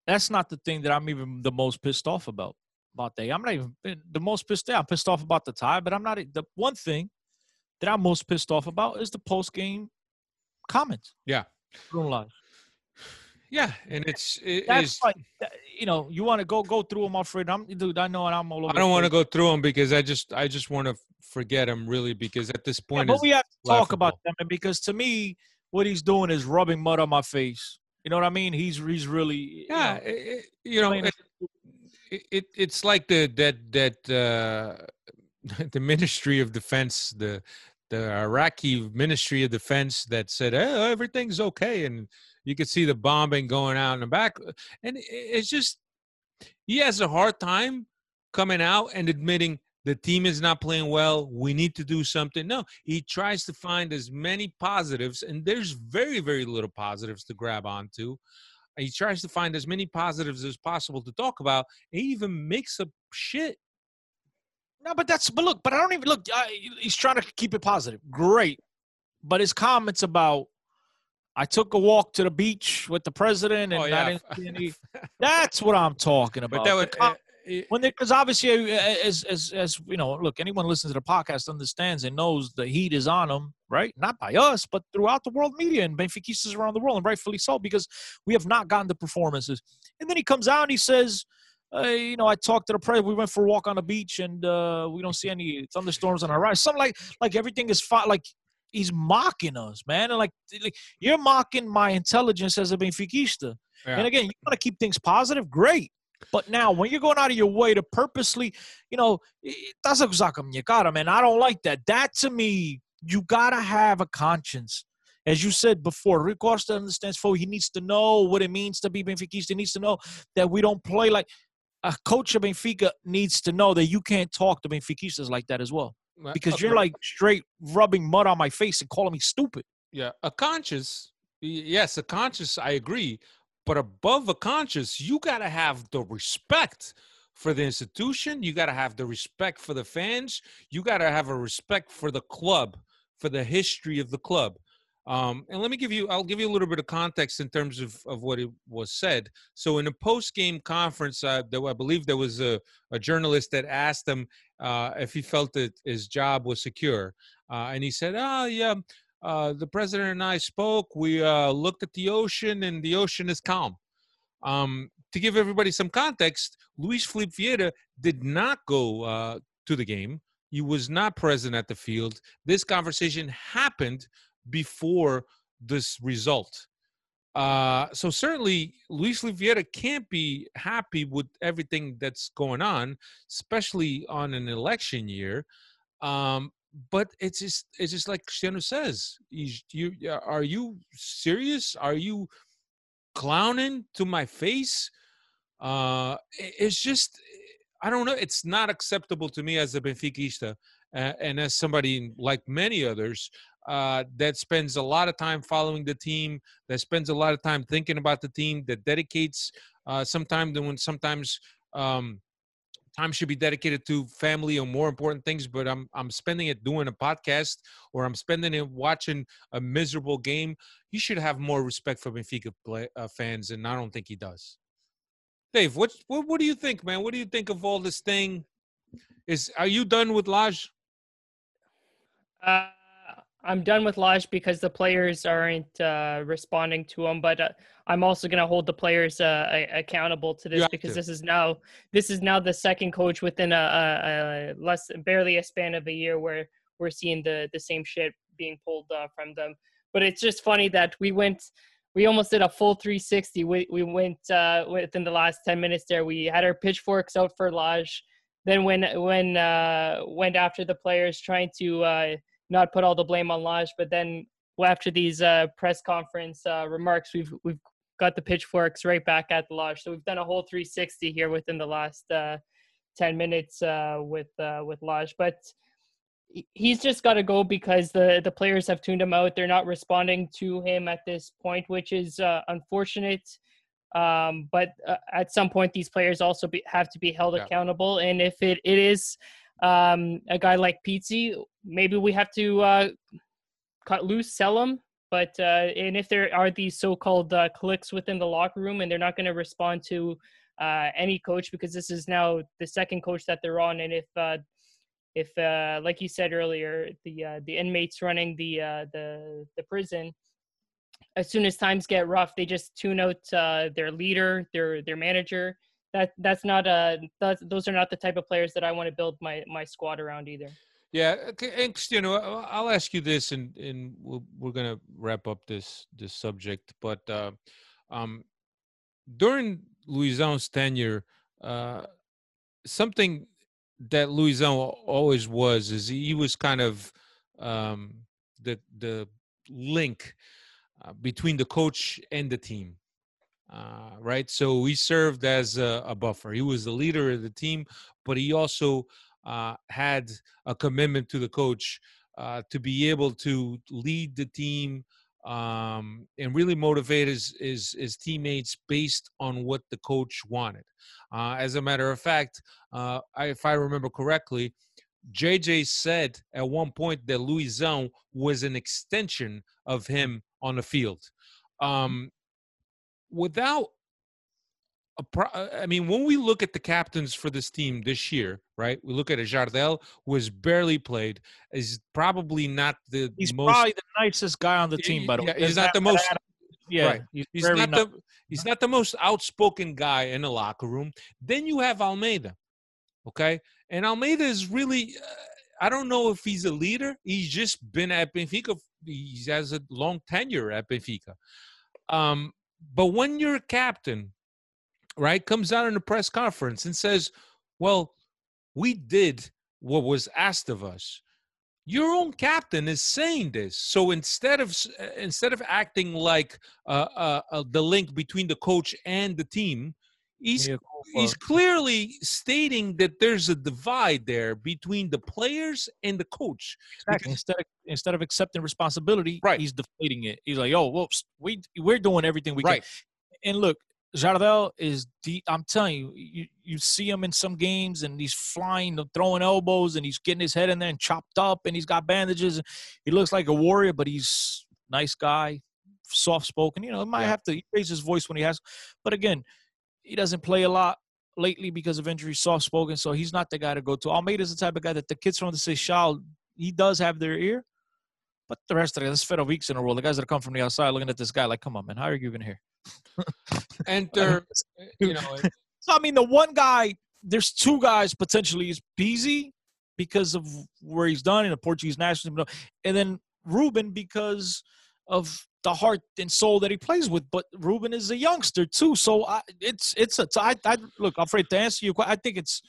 that's not the thing that I'm even the most pissed off about about that. I'm not even the most pissed. I'm pissed off about the tie, but I'm not the one thing that I'm most pissed off about is the post game comments. Yeah. Yeah, and it's it that's is, like you know you want to go go through them, Alfred. I'm dude. I know, and I'm all over. I don't want to go through them because I just I just want to forget them really because at this point, yeah, but we have to laughable. talk about them because to me, what he's doing is rubbing mud on my face. You know what I mean? He's he's really yeah. You know, it, you know it, it, it's like the that that uh, [LAUGHS] the Ministry of Defense, the the Iraqi Ministry of Defense that said everything's okay, and you could see the bombing going out in the back, and it's just he has a hard time coming out and admitting the team is not playing well. We need to do something. No, he tries to find as many positives, and there's very, very little positives to grab onto he tries to find as many positives as possible to talk about. He even makes up shit. No, but that's but look, but I don't even look. I, he's trying to keep it positive. Great, but his comments about I took a walk to the beach with the president oh, and oh, yeah. I didn't see any. that's what I'm talking about. But that would, when because obviously uh, as as as you know look anyone listens to the podcast understands and knows the heat is on them right not by us but throughout the world media and benfiquistas around the world and rightfully so because we have not gotten the performances and then he comes out and he says uh, you know, I talked to the president. We went for a walk on the beach, and uh, we don't see any thunderstorms on our rise. Something like like everything is fine. Like he's mocking us, man. And like, like you're mocking my intelligence as a Benfiquista. Yeah. And again, you want to keep things positive, great. But now, when you're going out of your way to purposely, you know, that's a gotta, man. I don't like that. That to me, you gotta have a conscience. As you said before, Rui Costa understands for he needs to know what it means to be Benfica. He needs to know that we don't play like a coach of Benfica needs to know that you can't talk to Benfiquistas like that as well. Because you're like straight rubbing mud on my face and calling me stupid. Yeah, a conscience. Yes, a conscience. I agree. But above a conscience, you got to have the respect for the institution. You got to have the respect for the fans. You got to have a respect for the club, for the history of the club. Um, and let me give you, I'll give you a little bit of context in terms of, of what it was said. So in a post-game conference, uh, I believe there was a, a journalist that asked him uh, if he felt that his job was secure. Uh, and he said, oh, yeah, uh, the president and I spoke. We uh, looked at the ocean, and the ocean is calm. Um, to give everybody some context, Luis Filipe Vieira did not go uh, to the game. He was not present at the field. This conversation happened before this result. Uh, so certainly, Luis Vieira can't be happy with everything that's going on, especially on an election year. Um, but it's just it's just like Cristiano says. You, are you serious? Are you clowning to my face? Uh, it's just I don't know. It's not acceptable to me as a Benfiquista uh, and as somebody like many others uh, that spends a lot of time following the team, that spends a lot of time thinking about the team, that dedicates uh, some time when sometimes um, time should be dedicated to family or more important things but i'm i'm spending it doing a podcast or i'm spending it watching a miserable game. He should have more respect for benfica play, uh, fans and i don't think he does. Dave what, what what do you think man? What do you think of all this thing? Is are you done with lage uh, I'm done with Lage because the players aren't uh, responding to him. But uh, I'm also going to hold the players uh, accountable to this because to. this is now this is now the second coach within a, a, a, less barely a span of a year where we're seeing the the same shit being pulled uh, from them. But it's just funny that we went. We almost did a full 360. We we went uh, within the last 10 minutes there. We had our pitchforks out for Lage. Then when when uh, went after the players, trying to not put all the blame on Lage. But then after these uh, press conference uh, remarks, we've we've got the pitchforks right back at the Lage. So we've done a whole 360 here within the last uh, 10 minutes uh, with uh, with Lage. But he's just got to go because the the players have tuned him out. They're not responding to him at this point, which is uh, unfortunate. Um, but uh, at some point, these players also be, have to be held yeah. accountable. And if it, it is um, a guy like Pizzi, maybe we have to uh, cut loose, sell him. But uh, and if there are these so-called uh, clicks within the locker room, and they're not going to respond to uh, any coach because this is now the second coach that they're on, and if uh, if uh, like you said earlier, the uh, the inmates running the uh, the the prison, as soon as times get rough, they just tune out uh, their leader, their their manager, that that's not a that's, those are not the type of players that I want to build my my squad around either. Yeah, and you know, I'll ask you this, and and we we are gonna wrap up this this subject. But uh, um, during Luizão's tenure, uh, something that Luizão always was is he was kind of um, the the link uh, between the coach and the team uh, right? So he served as a, a, buffer. He was the leader of the team, but he also uh, had a commitment to the coach uh, to be able to lead the team um, and really motivate his, his, his teammates based on what the coach wanted. Uh, as a matter of fact, uh, I, if I remember correctly, JJ said at one point that Luizão was an extension of him on the field. Um, without a pro- I mean, when we look at the captains for this team this year, right? We look at a Jardel who has barely played, is probably not the he's most, probably the nicest guy on the team, but yeah, he's not the most. Yeah, right. he's, he's not the he's not the most outspoken guy in the locker room. Then you have Almeida, okay, and Almeida is really. Uh, I don't know if he's a leader. He's just been at Benfica. He has a long tenure at Benfica. Um, but when your captain, right, comes out in a press conference and says, well, we did what was asked of us. Your own captain is saying this. So instead of instead of acting like uh, uh, uh, the link between the coach and the team, he's he's clearly stating that there's a divide there between the players and the coach. Exactly. Instead of instead of accepting responsibility, right. he's deflating it. He's like, "Oh, whoops, we we're doing everything we right. can." And look, Jardel is deep. I'm telling you, you, you see him in some games, and he's flying, throwing elbows, and he's getting his head in there and chopped up, and he's got bandages. He looks like a warrior, but he's nice guy, soft spoken. You know, he might yeah. have to raise his voice when he has, but again, he doesn't play a lot lately because of injury, soft spoken, so he's not the guy to go to. Almeida's the type of guy that the kids from the Seixal, he does have their ear, but the rest of the guys, this Fero weeks in a row, the guys that come from the outside looking at this guy like, come on, man, how are you even here? [LAUGHS] and they're, you know. [LAUGHS] so, I mean, the one guy, there's two guys potentially is Pizzi because of where he's done in the Portuguese national team, and then Ruben because of the heart and soul that he plays with. But Ruben is a youngster too, so I, it's it's a. I, I look. I'm afraid to answer you. I think it's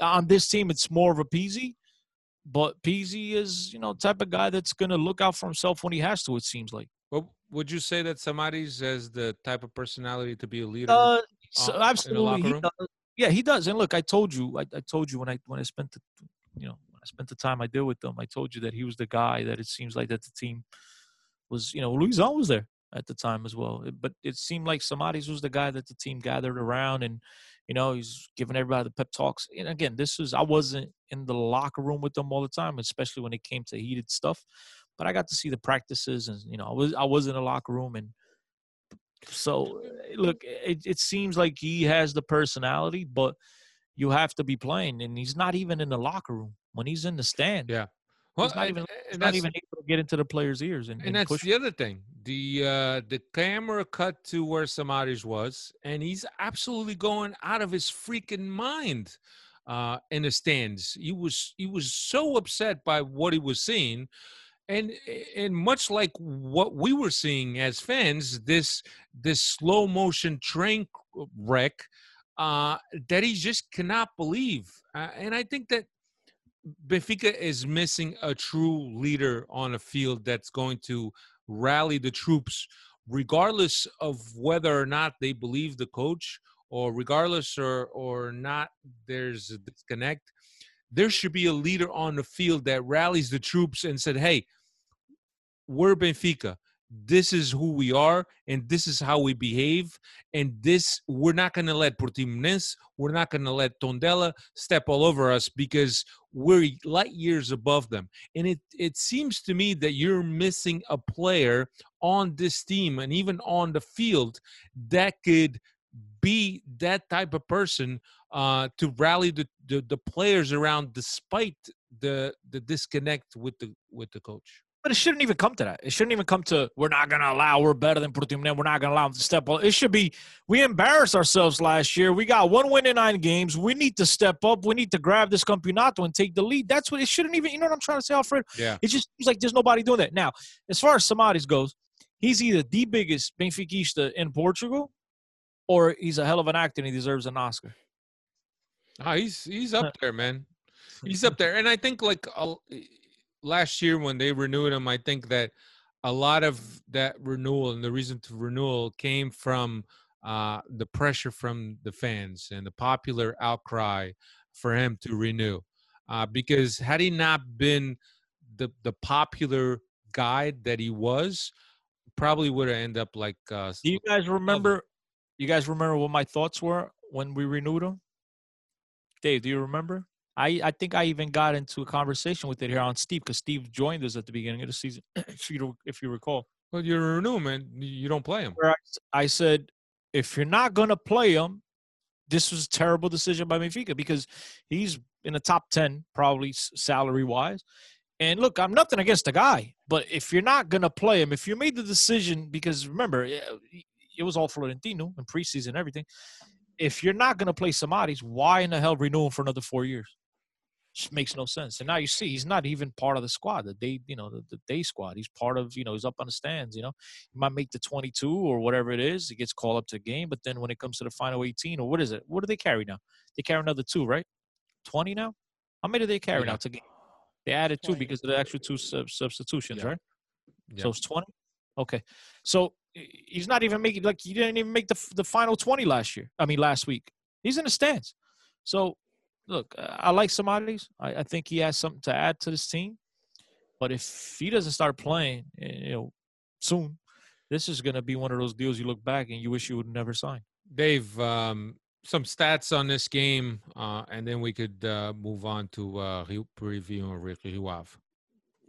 on this team. It's more of a Pizzi, but Pizzi is you know type of guy that's going to look out for himself when he has to. It seems like. Well, would you say that Samaris has the type of personality to be a leader? Uh, so absolutely, he does. Yeah, he does. And look, I told you, I, I told you when I when I spent the, you know, I spent the time I did with them, I told you that he was the guy that it seems like that the team was, you know, Luizão was there at the time as well. Eh, but it seemed like Samaris was the guy that the team gathered around and You know, he's giving everybody the pep talks. And again, this was I wasn't in the locker room with them all the time, especially when it came to heated stuff. But I got to see the practices, and you know, I was I was in the locker room, and so eh, look, eh, it, it seems like he has the personality, but you have to be playing, and he's not even in the locker room when he's in the stand. Yeah. Well, he's not even he's not even able to get into the players' ears and, and, and that's push. the other thing. The uh the camera cut to where Samaris was, and he's absolutely going out of his freaking mind uh in the stands. He was he was so upset by what he was seeing. And and much like what we were seeing as fans, this this slow motion train wreck uh, that he just cannot believe. Uh, and I think that Benfica is missing a true leader on a field that's going to rally the troops, regardless of whether or not they believe the coach, or regardless or or not there's a disconnect. There should be a leader on the field that rallies the troops and said, "Hey, we're Benfica this is who we are and this is how we behave and this we're not going to let Portimonense we're not going to let Tondela step all over us because we're light years above them. And it it seems to me that you're missing a player on this team and even on the field that could be that type of person uh, to rally the, the the players around despite the the disconnect with the with the coach but it shouldn't even come to that. It shouldn't even come to we're not going to allow. We're better than Portimonense. We're not going to allow them to step up. It should be we embarrassed ourselves last year. We got one win in nine games. We need to step up. We need to grab this campeonato and take the lead. That's what it shouldn't even. You know what I'm trying to say, Alfred? Yeah. It just seems like there's nobody doing that now. As far as Samaris goes, he's either the biggest Benfiquista in Portugal, or he's a hell of an actor and he deserves an Oscar. Oh, he's he's up there, man. [LAUGHS] He's up there, and I think like. Uh, last year when they renewed him, I think that a lot of that renewal and the reason to renewal came from uh, the pressure from the fans and the popular outcry for him to renew. Uh, because had he not been the the popular guy that he was, probably would have ended up like. Uh, Do you guys remember? You guys remember what my thoughts were when we renewed him? Dave, do you remember? I, I think I even got into a conversation with it here on Steve because Steve joined us at the beginning of the season, [CLEARS THROAT] if you if you recall. Well, you're a new man. You don't play him. I, I said, if you're not gonna play him, this was a terrible decision by Benfica because he's in the top ten probably salary wise. And look, I'm nothing against the guy, but if you're not gonna play him, if you made the decision, because remember, it, it was all Florentino and preseason and everything. If you're not gonna play Samaris, why in the hell renew him for another four years? Just makes no sense. And now you see he's not even part of the squad, the day, you know, the, the day squad. He's part of, you know, he's up on the stands, you know. He might make the 22 or whatever it is. He gets called up to the game, but then when it comes to the final 18 or what is it? What do they carry now? They carry another two, right? 20 now? How many do they carry yeah. now to game? They added two because of the extra two sub- substitutions, yeah. right? Yeah. So it's 20. Okay, so he's not even making like he didn't even make the the final 20 last year. I mean, last week. He's in the stands. So look, I like Samaris. I, I think he has something to add to this team. But if he doesn't start playing, eh, you know, soon, this is going to be one of those deals you look back and you wish you would never sign. Dave, um, some stats on this game, uh, and then we could uh, move on to uh, review Rio Ave.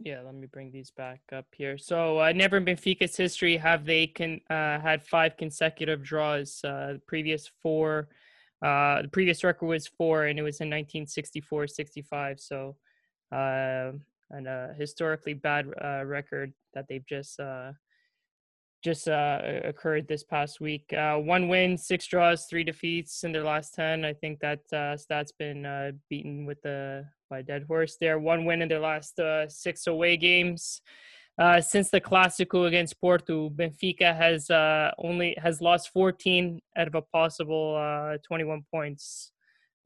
Yeah, let me bring these back up here. So, uh, never in Benfica's history have they can uh, had five consecutive draws. Uh, the previous four uh, the previous record was four, and it was in 1964 65. So, uh, and a historically bad uh, record that they've just uh, just uh, occurred this past week. One win, six draws, three defeats in their last ten. I think that stat's been beaten with the by dead horse there. One win in their last six away games. Uh, since the Clásico against Porto, Benfica has uh, only has lost 14 out of a possible uh, 21 points,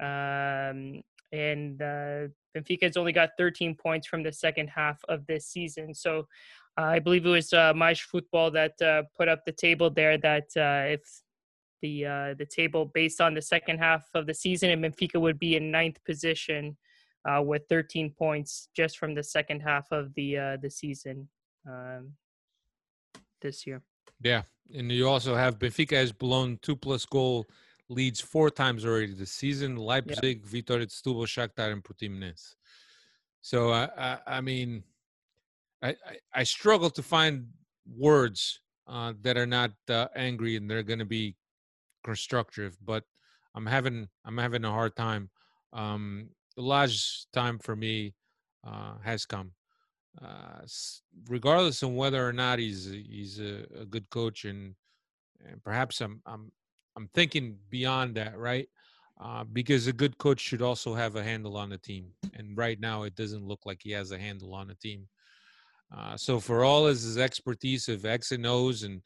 um, and uh, Benfica has only got 13 points from the second half of this season. So, I believe it was uh, Football that uh, put up the table there. That if the the table based on the second half of the season, and Benfica would be in ninth position. Uh, with 13 points just from the second half of the uh, the season um, this year. Yeah, and you also have Benfica has blown two plus goal leads four times already this season: Leipzig, Vitória Setúbal, Shakhtar, and Portimonense. So I, I, I mean, I, I, I struggle to find words uh, that are not uh, angry and they're going to be constructive. But I'm having I'm having a hard time. Um, the last time for me uh, has come. Uh, regardless of whether or not he's he's a, a good coach and and perhaps I'm I'm I'm thinking beyond that, right? Uh, because a good coach should also have a handle on the team, and right now it doesn't look like he has a handle on the team. Uh, so for all his, his expertise of X and O's and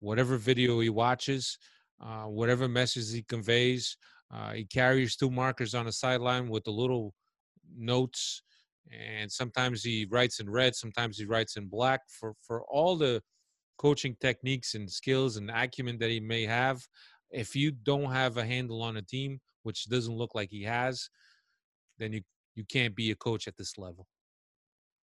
whatever video he watches, uh, whatever message he conveys, uh, he carries two markers on the sideline with the little notes, and sometimes he writes in red, sometimes he writes in black. For for all the coaching techniques and skills and acumen that he may have, if you don't have a handle on a team, which doesn't look like he has, then you you can't be a coach at this level.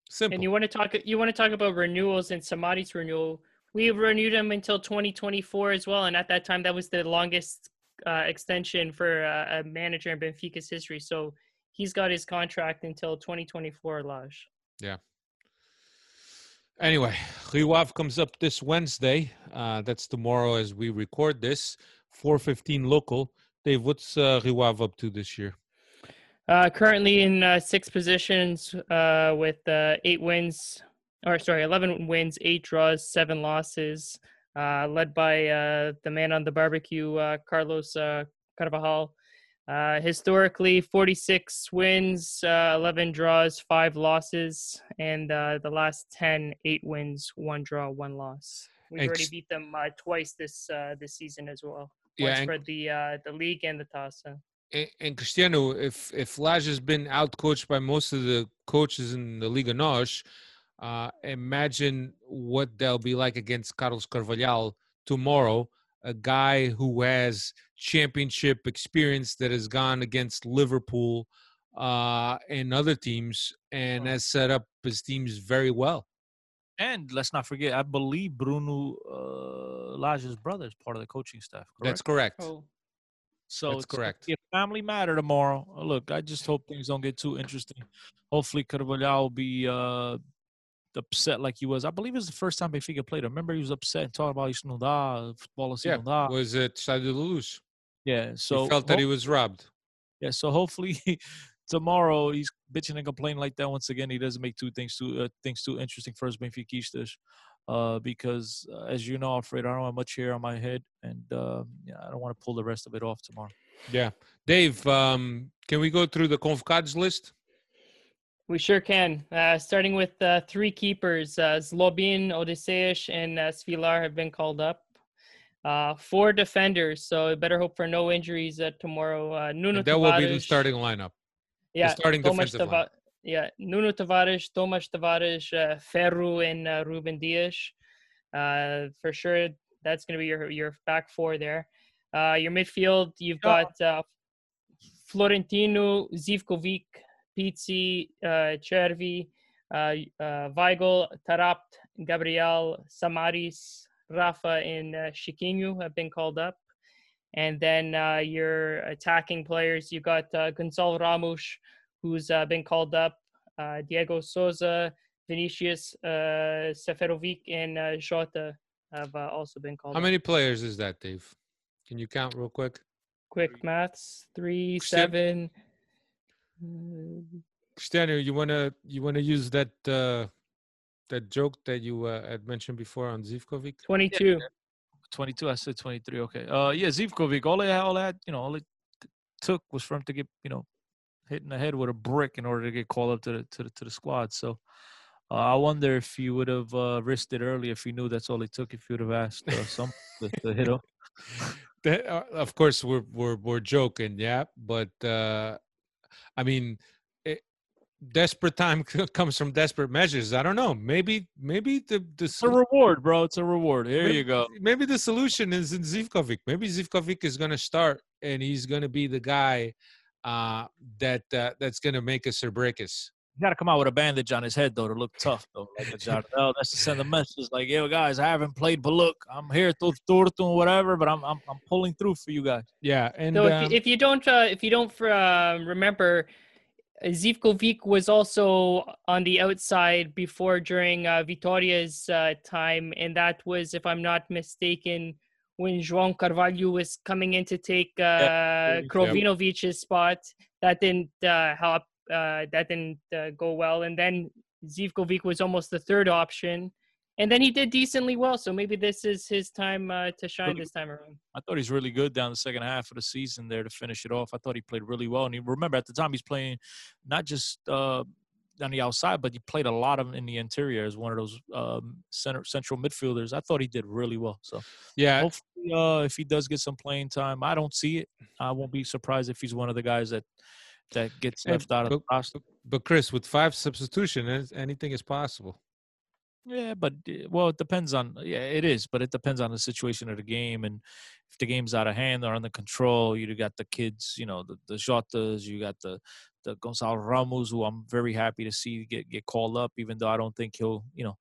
Simple. And you want to talk you want to talk about renewals and Samadi's renewal. We renewed him until 2024 as well, and at that time that was the longest uh, extension for uh, a manager in Benfica's history. So he's got his contract until 2024, Lage. Yeah. Anyway, Rio Ave comes up this Wednesday. Uh, that's tomorrow as we record this. 4:15 local. Dave, what's uh, Rio Ave up to this year? Uh, currently in uh, sixth positions uh, with uh, eight wins, or sorry, 11 wins, eight draws, seven losses, uh, led by uh, the man on the barbecue, uh, Carlos uh, Carvalhal. Uh, historically, 46 wins, uh, 11 draws, five losses, and uh, the last 10, eight wins, one draw, one loss. We've And already beat them uh, twice this uh, this season as well. Yeah, Once and- for the uh, the league and the Taça. And, and Cristiano, if if Lage has been outcoached by most of the coaches in the Liga Nos, uh, imagine what they'll be like against Carlos Carvalhal tomorrow, a guy who has championship experience that has gone against Liverpool uh, and other teams and has set up his teams very well. And let's not forget, I believe Bruno uh, Lage's brother is part of the coaching staff. Correct? That's correct. Oh. So That's it's correct. be a family matter tomorrow. Look, I just hope things don't get too interesting. Hopefully, Carvalhal will be uh, upset like he was. I believe it was the first time Benfica played. I remember he was upset and talking about isso não dá, futebol assim Yeah, não dá. was it Stade de Luz? Yeah, so he felt that he was robbed. Yeah, so hopefully [LAUGHS] tomorrow he's bitching and complaining like that once again. He doesn't make two things too uh, things too interesting for us Benfiquistas. Uh, because uh, as you know, Alfred, I don't have much hair on my head, and uh, yeah, I don't want to pull the rest of it off tomorrow. Yeah. Dave, um, can we go through the convocados list? We sure can. Uh, starting with uh, three keepers, uh, Zlobin, Odysseas, and uh, Svilar have been called up. Uh, four defenders, so better hope for no injuries uh, tomorrow. Uh, Nuno And that will be the starting lineup. yeah, starting Tomas defensive Tava- line. Yeah, Nuno Tavares, Tomas Tavares, uh, Ferro, and uh, Ruben Dias. Uh, for sure, that's going to be your your back four there. Uh, your midfield, you've got uh, Florentino, Zivkovic, Pizzi, uh, Cervi, uh, uh, Weigl, Taarabt, Gabriel, Samaris, Rafa, and uh, Chiquinho have been called up. And then uh, your attacking players, you got uh, Gonzalo Ramos, who's uh, been called up, uh, Dyego Sousa, Vinicius uh, Seferovic, and uh, Jota have uh, also been called How up. many players is that, Dave? Can you count real quick? Quick maths, three, seven. Uh, Cristiano, you wanna you wanna use that uh, that joke that you uh, had mentioned before on Zivkovic? 22. 22 i said 23 okay uh yeah zivkovic all they all that you know all it took was for him to get you know hit in the head with a brick in order to get called up to the to the, to the squad so uh, i wonder if he would have uh, risked it early if he knew that's all it took if he would have asked uh, some to, to hit him [LAUGHS] That, uh, of course, we're we're we're joking, yeah. But uh, I mean, it, desperate time [LAUGHS] comes from desperate measures. I don't know. Maybe maybe the the it's a reward bro it's a reward here maybe, you go Maybe the solution is in Zivkovic. Maybe Zivkovic is going to start, and he's going to be the guy uh, that uh, that's going to make us or break us. You got to come out with a bandage on his head though to look tough though, like a Jardel. That's to send a message like, "Yo, guys, I haven't played but look, I'm here to Turtu or whatever, but I'm, I'm I'm pulling through for you guys." Yeah, and So if, um, you, if you don't uh, if you don't uh, remember, Zivkovic was also on the outside before during uh, Vitoria's uh, time, and that was, if I'm not mistaken, when João Carvalho was coming in to take uh, Krovinovic's spot. That didn't uh, help. Uh, that didn't uh, go well, and then Zivkovic was almost the third option, and then he did decently well. So maybe this is his time uh, to shine Really- this time around. I thought he's really good down the second half of the season there to finish it off. I thought he played really well, and he, remember at the time he's playing not just uh, on the outside, but he played a lot of in the interior as one of those um, center central midfielders. I thought he did really well. So yeah, hopefully, uh, if he does get some playing time, I don't see it. I won't be surprised if he's one of the guys that that gets Hey, left out of the but- roster. but Chris, with five substitution, anything is possible. Yeah, but uh, well, it depends on yeah, it is, but it depends on the situation of the game and if the game's out of hand or under control. You got the kids, you know, the the Jotas, you got the the Gonzalo Ramos, who I'm very happy to see get get called up, even though I don't think he'll, you know,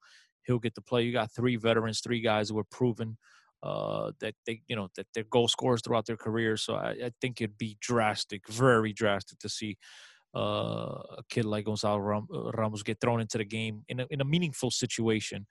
he'll get to play. You got three veterans, three guys who are proven uh, that they, you know, that they're goal scorers throughout their career. So I, I think it'd be drastic, very drastic to see uh, a kid like Gonzalo Ram- uh, Ramos get thrown into the game in a, in a meaningful situation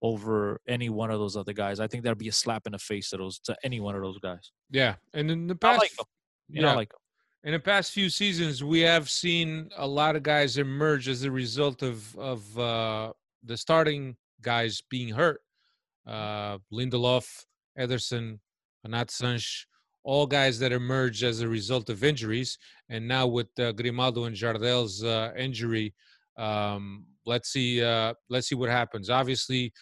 over any one of those other guys. I think that'd be a slap in the face to those to any one of those guys. Yeah, and in the I past, like him. You know, I yeah. like him. in the past few seasons, we have seen a lot of guys emerge as a result of of uh, the starting guys being hurt. Uh, Lindelof, Ederson, Anat Sanch, all guys that emerged as a result of injuries. And now with uh, Grimaldo and Jardel's uh, injury, um, let's see. Uh, let's see what happens. Obviously,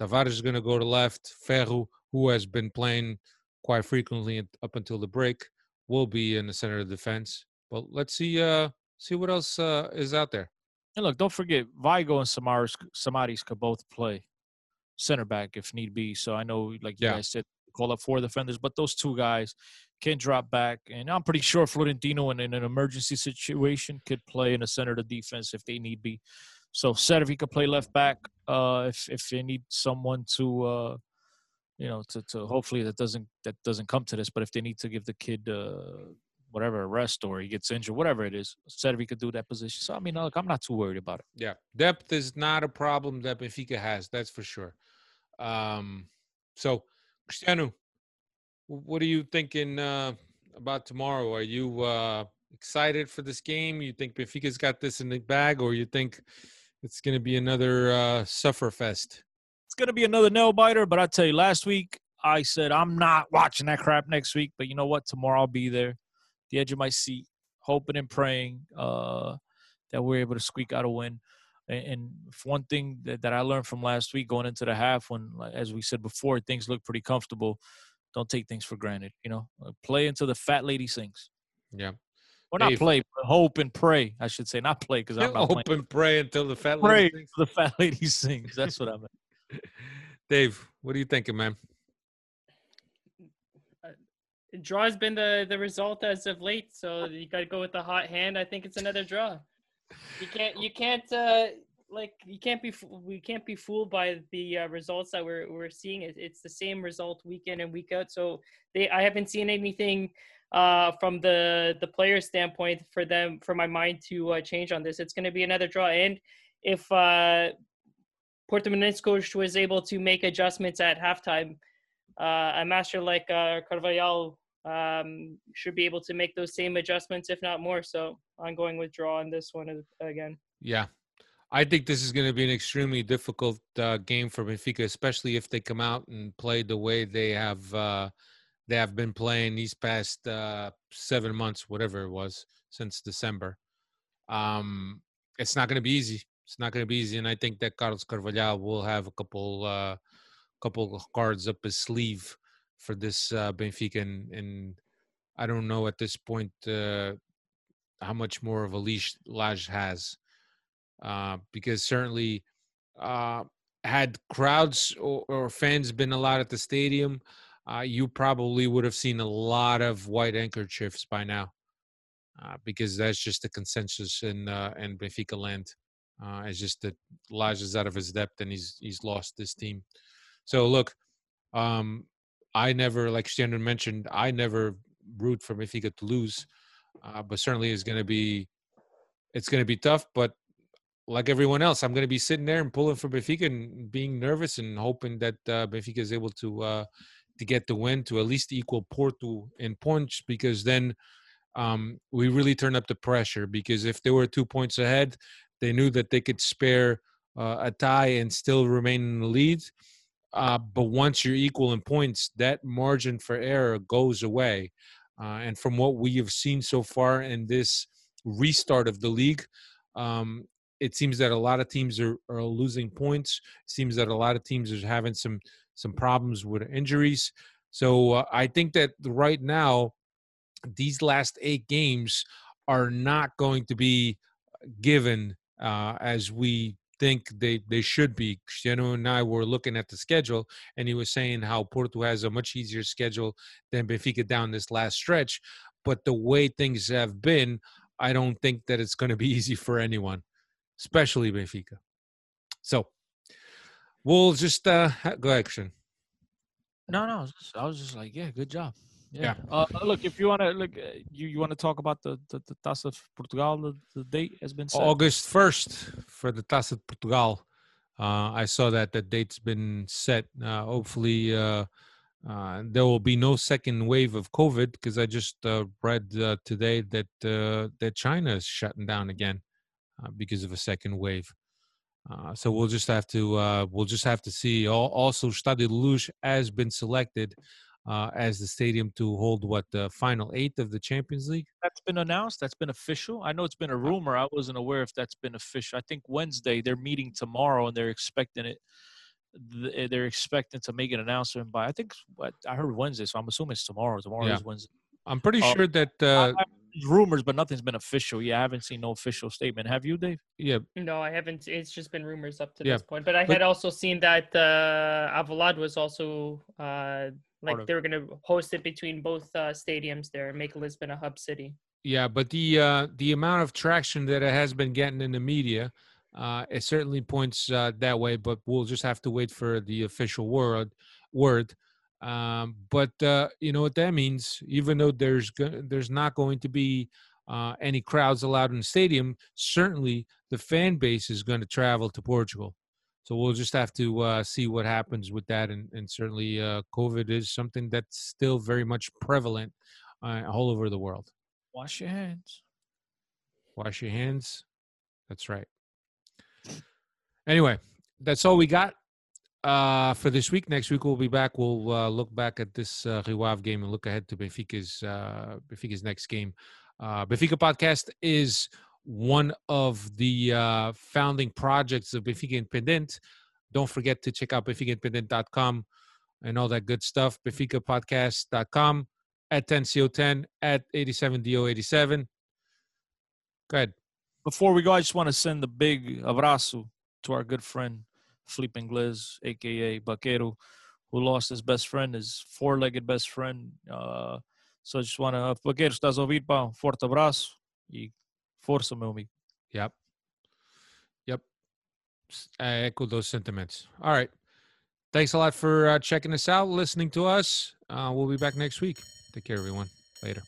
Tavares is going to go to left. Ferro, who has been playing quite frequently up until the break, will be in the center of defense. But let's see. Uh, see what else uh, is out there. And look, don't forget Weigl and Samaris Samaris could both play center back if need be. So I know, like you Yeah. guys said, call up four defenders, but those two guys can drop back. And I'm pretty sure Florentino, in, in an emergency situation, could play in the center of the defense if they need be. So Cervi could play left back uh, if if they need someone to, uh, you know, to, to hopefully that doesn't that doesn't come to this. But if they need to give the kid uh, whatever a rest or he gets injured, whatever it is, Cervi could do that position. So I mean, look, I'm not too worried about it. Yeah, depth is not a problem that Benfica has. That's for sure. Um, so, Cristiano, what are you thinking uh, about tomorrow? Are you uh, excited for this game? You think Benfica's got this in the bag, or you think it's going to be another uh, suffer fest? it's going to be another nail biter. But I tell you, last week I said I'm not watching that crap next week. But you know what? Tomorrow I'll be there, the edge of my seat, hoping and praying uh, that we're able to squeak out a win. And, and one thing that, that I learned from last week going into the half, when, as we said before, things look pretty comfortable. Don't take things for granted. You know, Uh, play until the fat lady sings. Yeah, Or not Dave. play, but hope and pray. I should say, not play because I'm [LAUGHS] not hope playing. and pray until the fat Pray lady sings. until the fat lady sings. That's what I meant. [LAUGHS] Dave, what are you thinking, man? draw has been the the result as of late so you got to go with the hot hand i think it's another draw you can't you can't uh like you can't be we can't be fooled by the uh, results that we're we're seeing. It, it's the same result week in and week out. So they i haven't seen anything uh from the the player standpoint for them for my mind to uh, change on this. It's going to be another draw. And if uh Portimonense coach was able to make adjustments at halftime uh, a master like uh, um, should be able to make those same adjustments, if not more. So I'm going with draw on this one again. Yeah. I think this is going to be an extremely difficult uh, game for Benfica, especially if they come out and play the way they have uh, they have been playing these past uh, seven months, whatever it was, since December. Um, it's not going to be easy. It's not going to be easy, and I think that Carlos Carvalhal will have a couple uh, couple cards up his sleeve for this uh, Benfica, and, and I don't know at this point uh, how much more of a leash Lage has uh, because certainly uh, had crowds or, or fans been allowed at the stadium, uh, you probably would have seen a lot of white handkerchiefs by now, uh, because that's just the consensus in in Benfica land. It's just that Lage is out of his depth and he's he's lost this team. So look, um, I never, like Shannon mentioned, I never root for Benfica to lose, uh, but certainly it's going to be it's going to be tough. But like everyone else, I'm going to be sitting there and pulling for Benfica and being nervous and hoping that uh, Benfica is able to uh, to get the win to at least equal Porto in points because then um, we really turn up the pressure. Because if they were two points ahead, they knew that they could spare uh, a tie and still remain in the lead. Uh, but once you're equal in points, that margin for error goes away. Uh, and from what we have seen so far in this restart of the league, um, it seems that a lot of teams are, are losing points. It seems that a lot of teams are having some some problems with injuries. So uh, I think that right now, these last eight games are not going to be given uh, as we think they, they should be. Cristiano and I were looking at the schedule, and he was saying how Porto has a much easier schedule than Benfica down this last stretch. But the way things have been, I don't think that it's going to be [LAUGHS] easy for anyone, especially Benfica. So we'll just uh, go action. No, no, I was, just, I was just like, yeah, good job. Yeah. yeah. Uh, look, if you want to look, uh, you, you want to talk about the the, the Taça of Portugal. The, the date has been set. August first for the Taça of Portugal. Uh, I saw that that date's been set. Uh, hopefully, uh, uh, there will be no second wave of COVID because I just read today that that China is shutting down again because of a second wave. Uh, so we'll just have to uh, we'll just have to see. Also, Estádio da Luz has been selected uh, as the stadium to hold what the final eight of the Champions League. That's been announced. That's been official. I know it's been a rumor. I wasn't aware if that's been official. I think Wednesday they're meeting tomorrow and they're expecting it. They're expecting to make an announcement by I think what I heard Wednesday, so I'm assuming it's tomorrow. Tomorrow yeah. is Wednesday. I'm pretty uh, sure that uh, rumors, but nothing's been official. Yeah, I haven't seen no official statement. Have you, Dave? Yeah. No, I haven't. It's just been rumors up to yeah. this point. But I had also seen that uh, Alvalade was also uh, like they were going to host it between both uh, stadiums there and make Lisbon a hub city. Yeah, but the uh, the amount of traction that it has been getting in the media, uh, it certainly points uh, that way. But we'll just have to wait for the official word. Word. Um, but uh, you know what that means. Even though there's go- there's not going to be uh, any crowds allowed in the stadium, certainly the fan base is going to travel to Portugal. So we'll just have to uh, see what happens with that, and, and certainly uh, COVID is something that's still very much prevalent uh, all over the world. Wash your hands. Wash your hands. That's right. Anyway, that's all we got uh, for this week. Next week we'll be back. We'll uh, look back at this uh, Rio Ave game and look ahead to Benfica's uh, Benfica's next game. Uh, Benfica podcast is one of the uh, founding projects of Benfica Independent. Don't forget to check out benficaindependent.com and all that good stuff. BenficaPodcast.com at 10CO10 at 87DO87. Go ahead. Before we go, I just want to send a big abraço to our good friend Felipe Inglés, aka Baquero, who lost his best friend, his four-legged best friend. Uh, so I just want to, Baquero, estás a ouvir, pá, um forte abraço e força, meu amigo. Yep. Yep. I echo those sentiments. All right. Thanks a lot for uh, checking us out, listening to us. Uh, we'll be back next week. Take care, everyone. Later.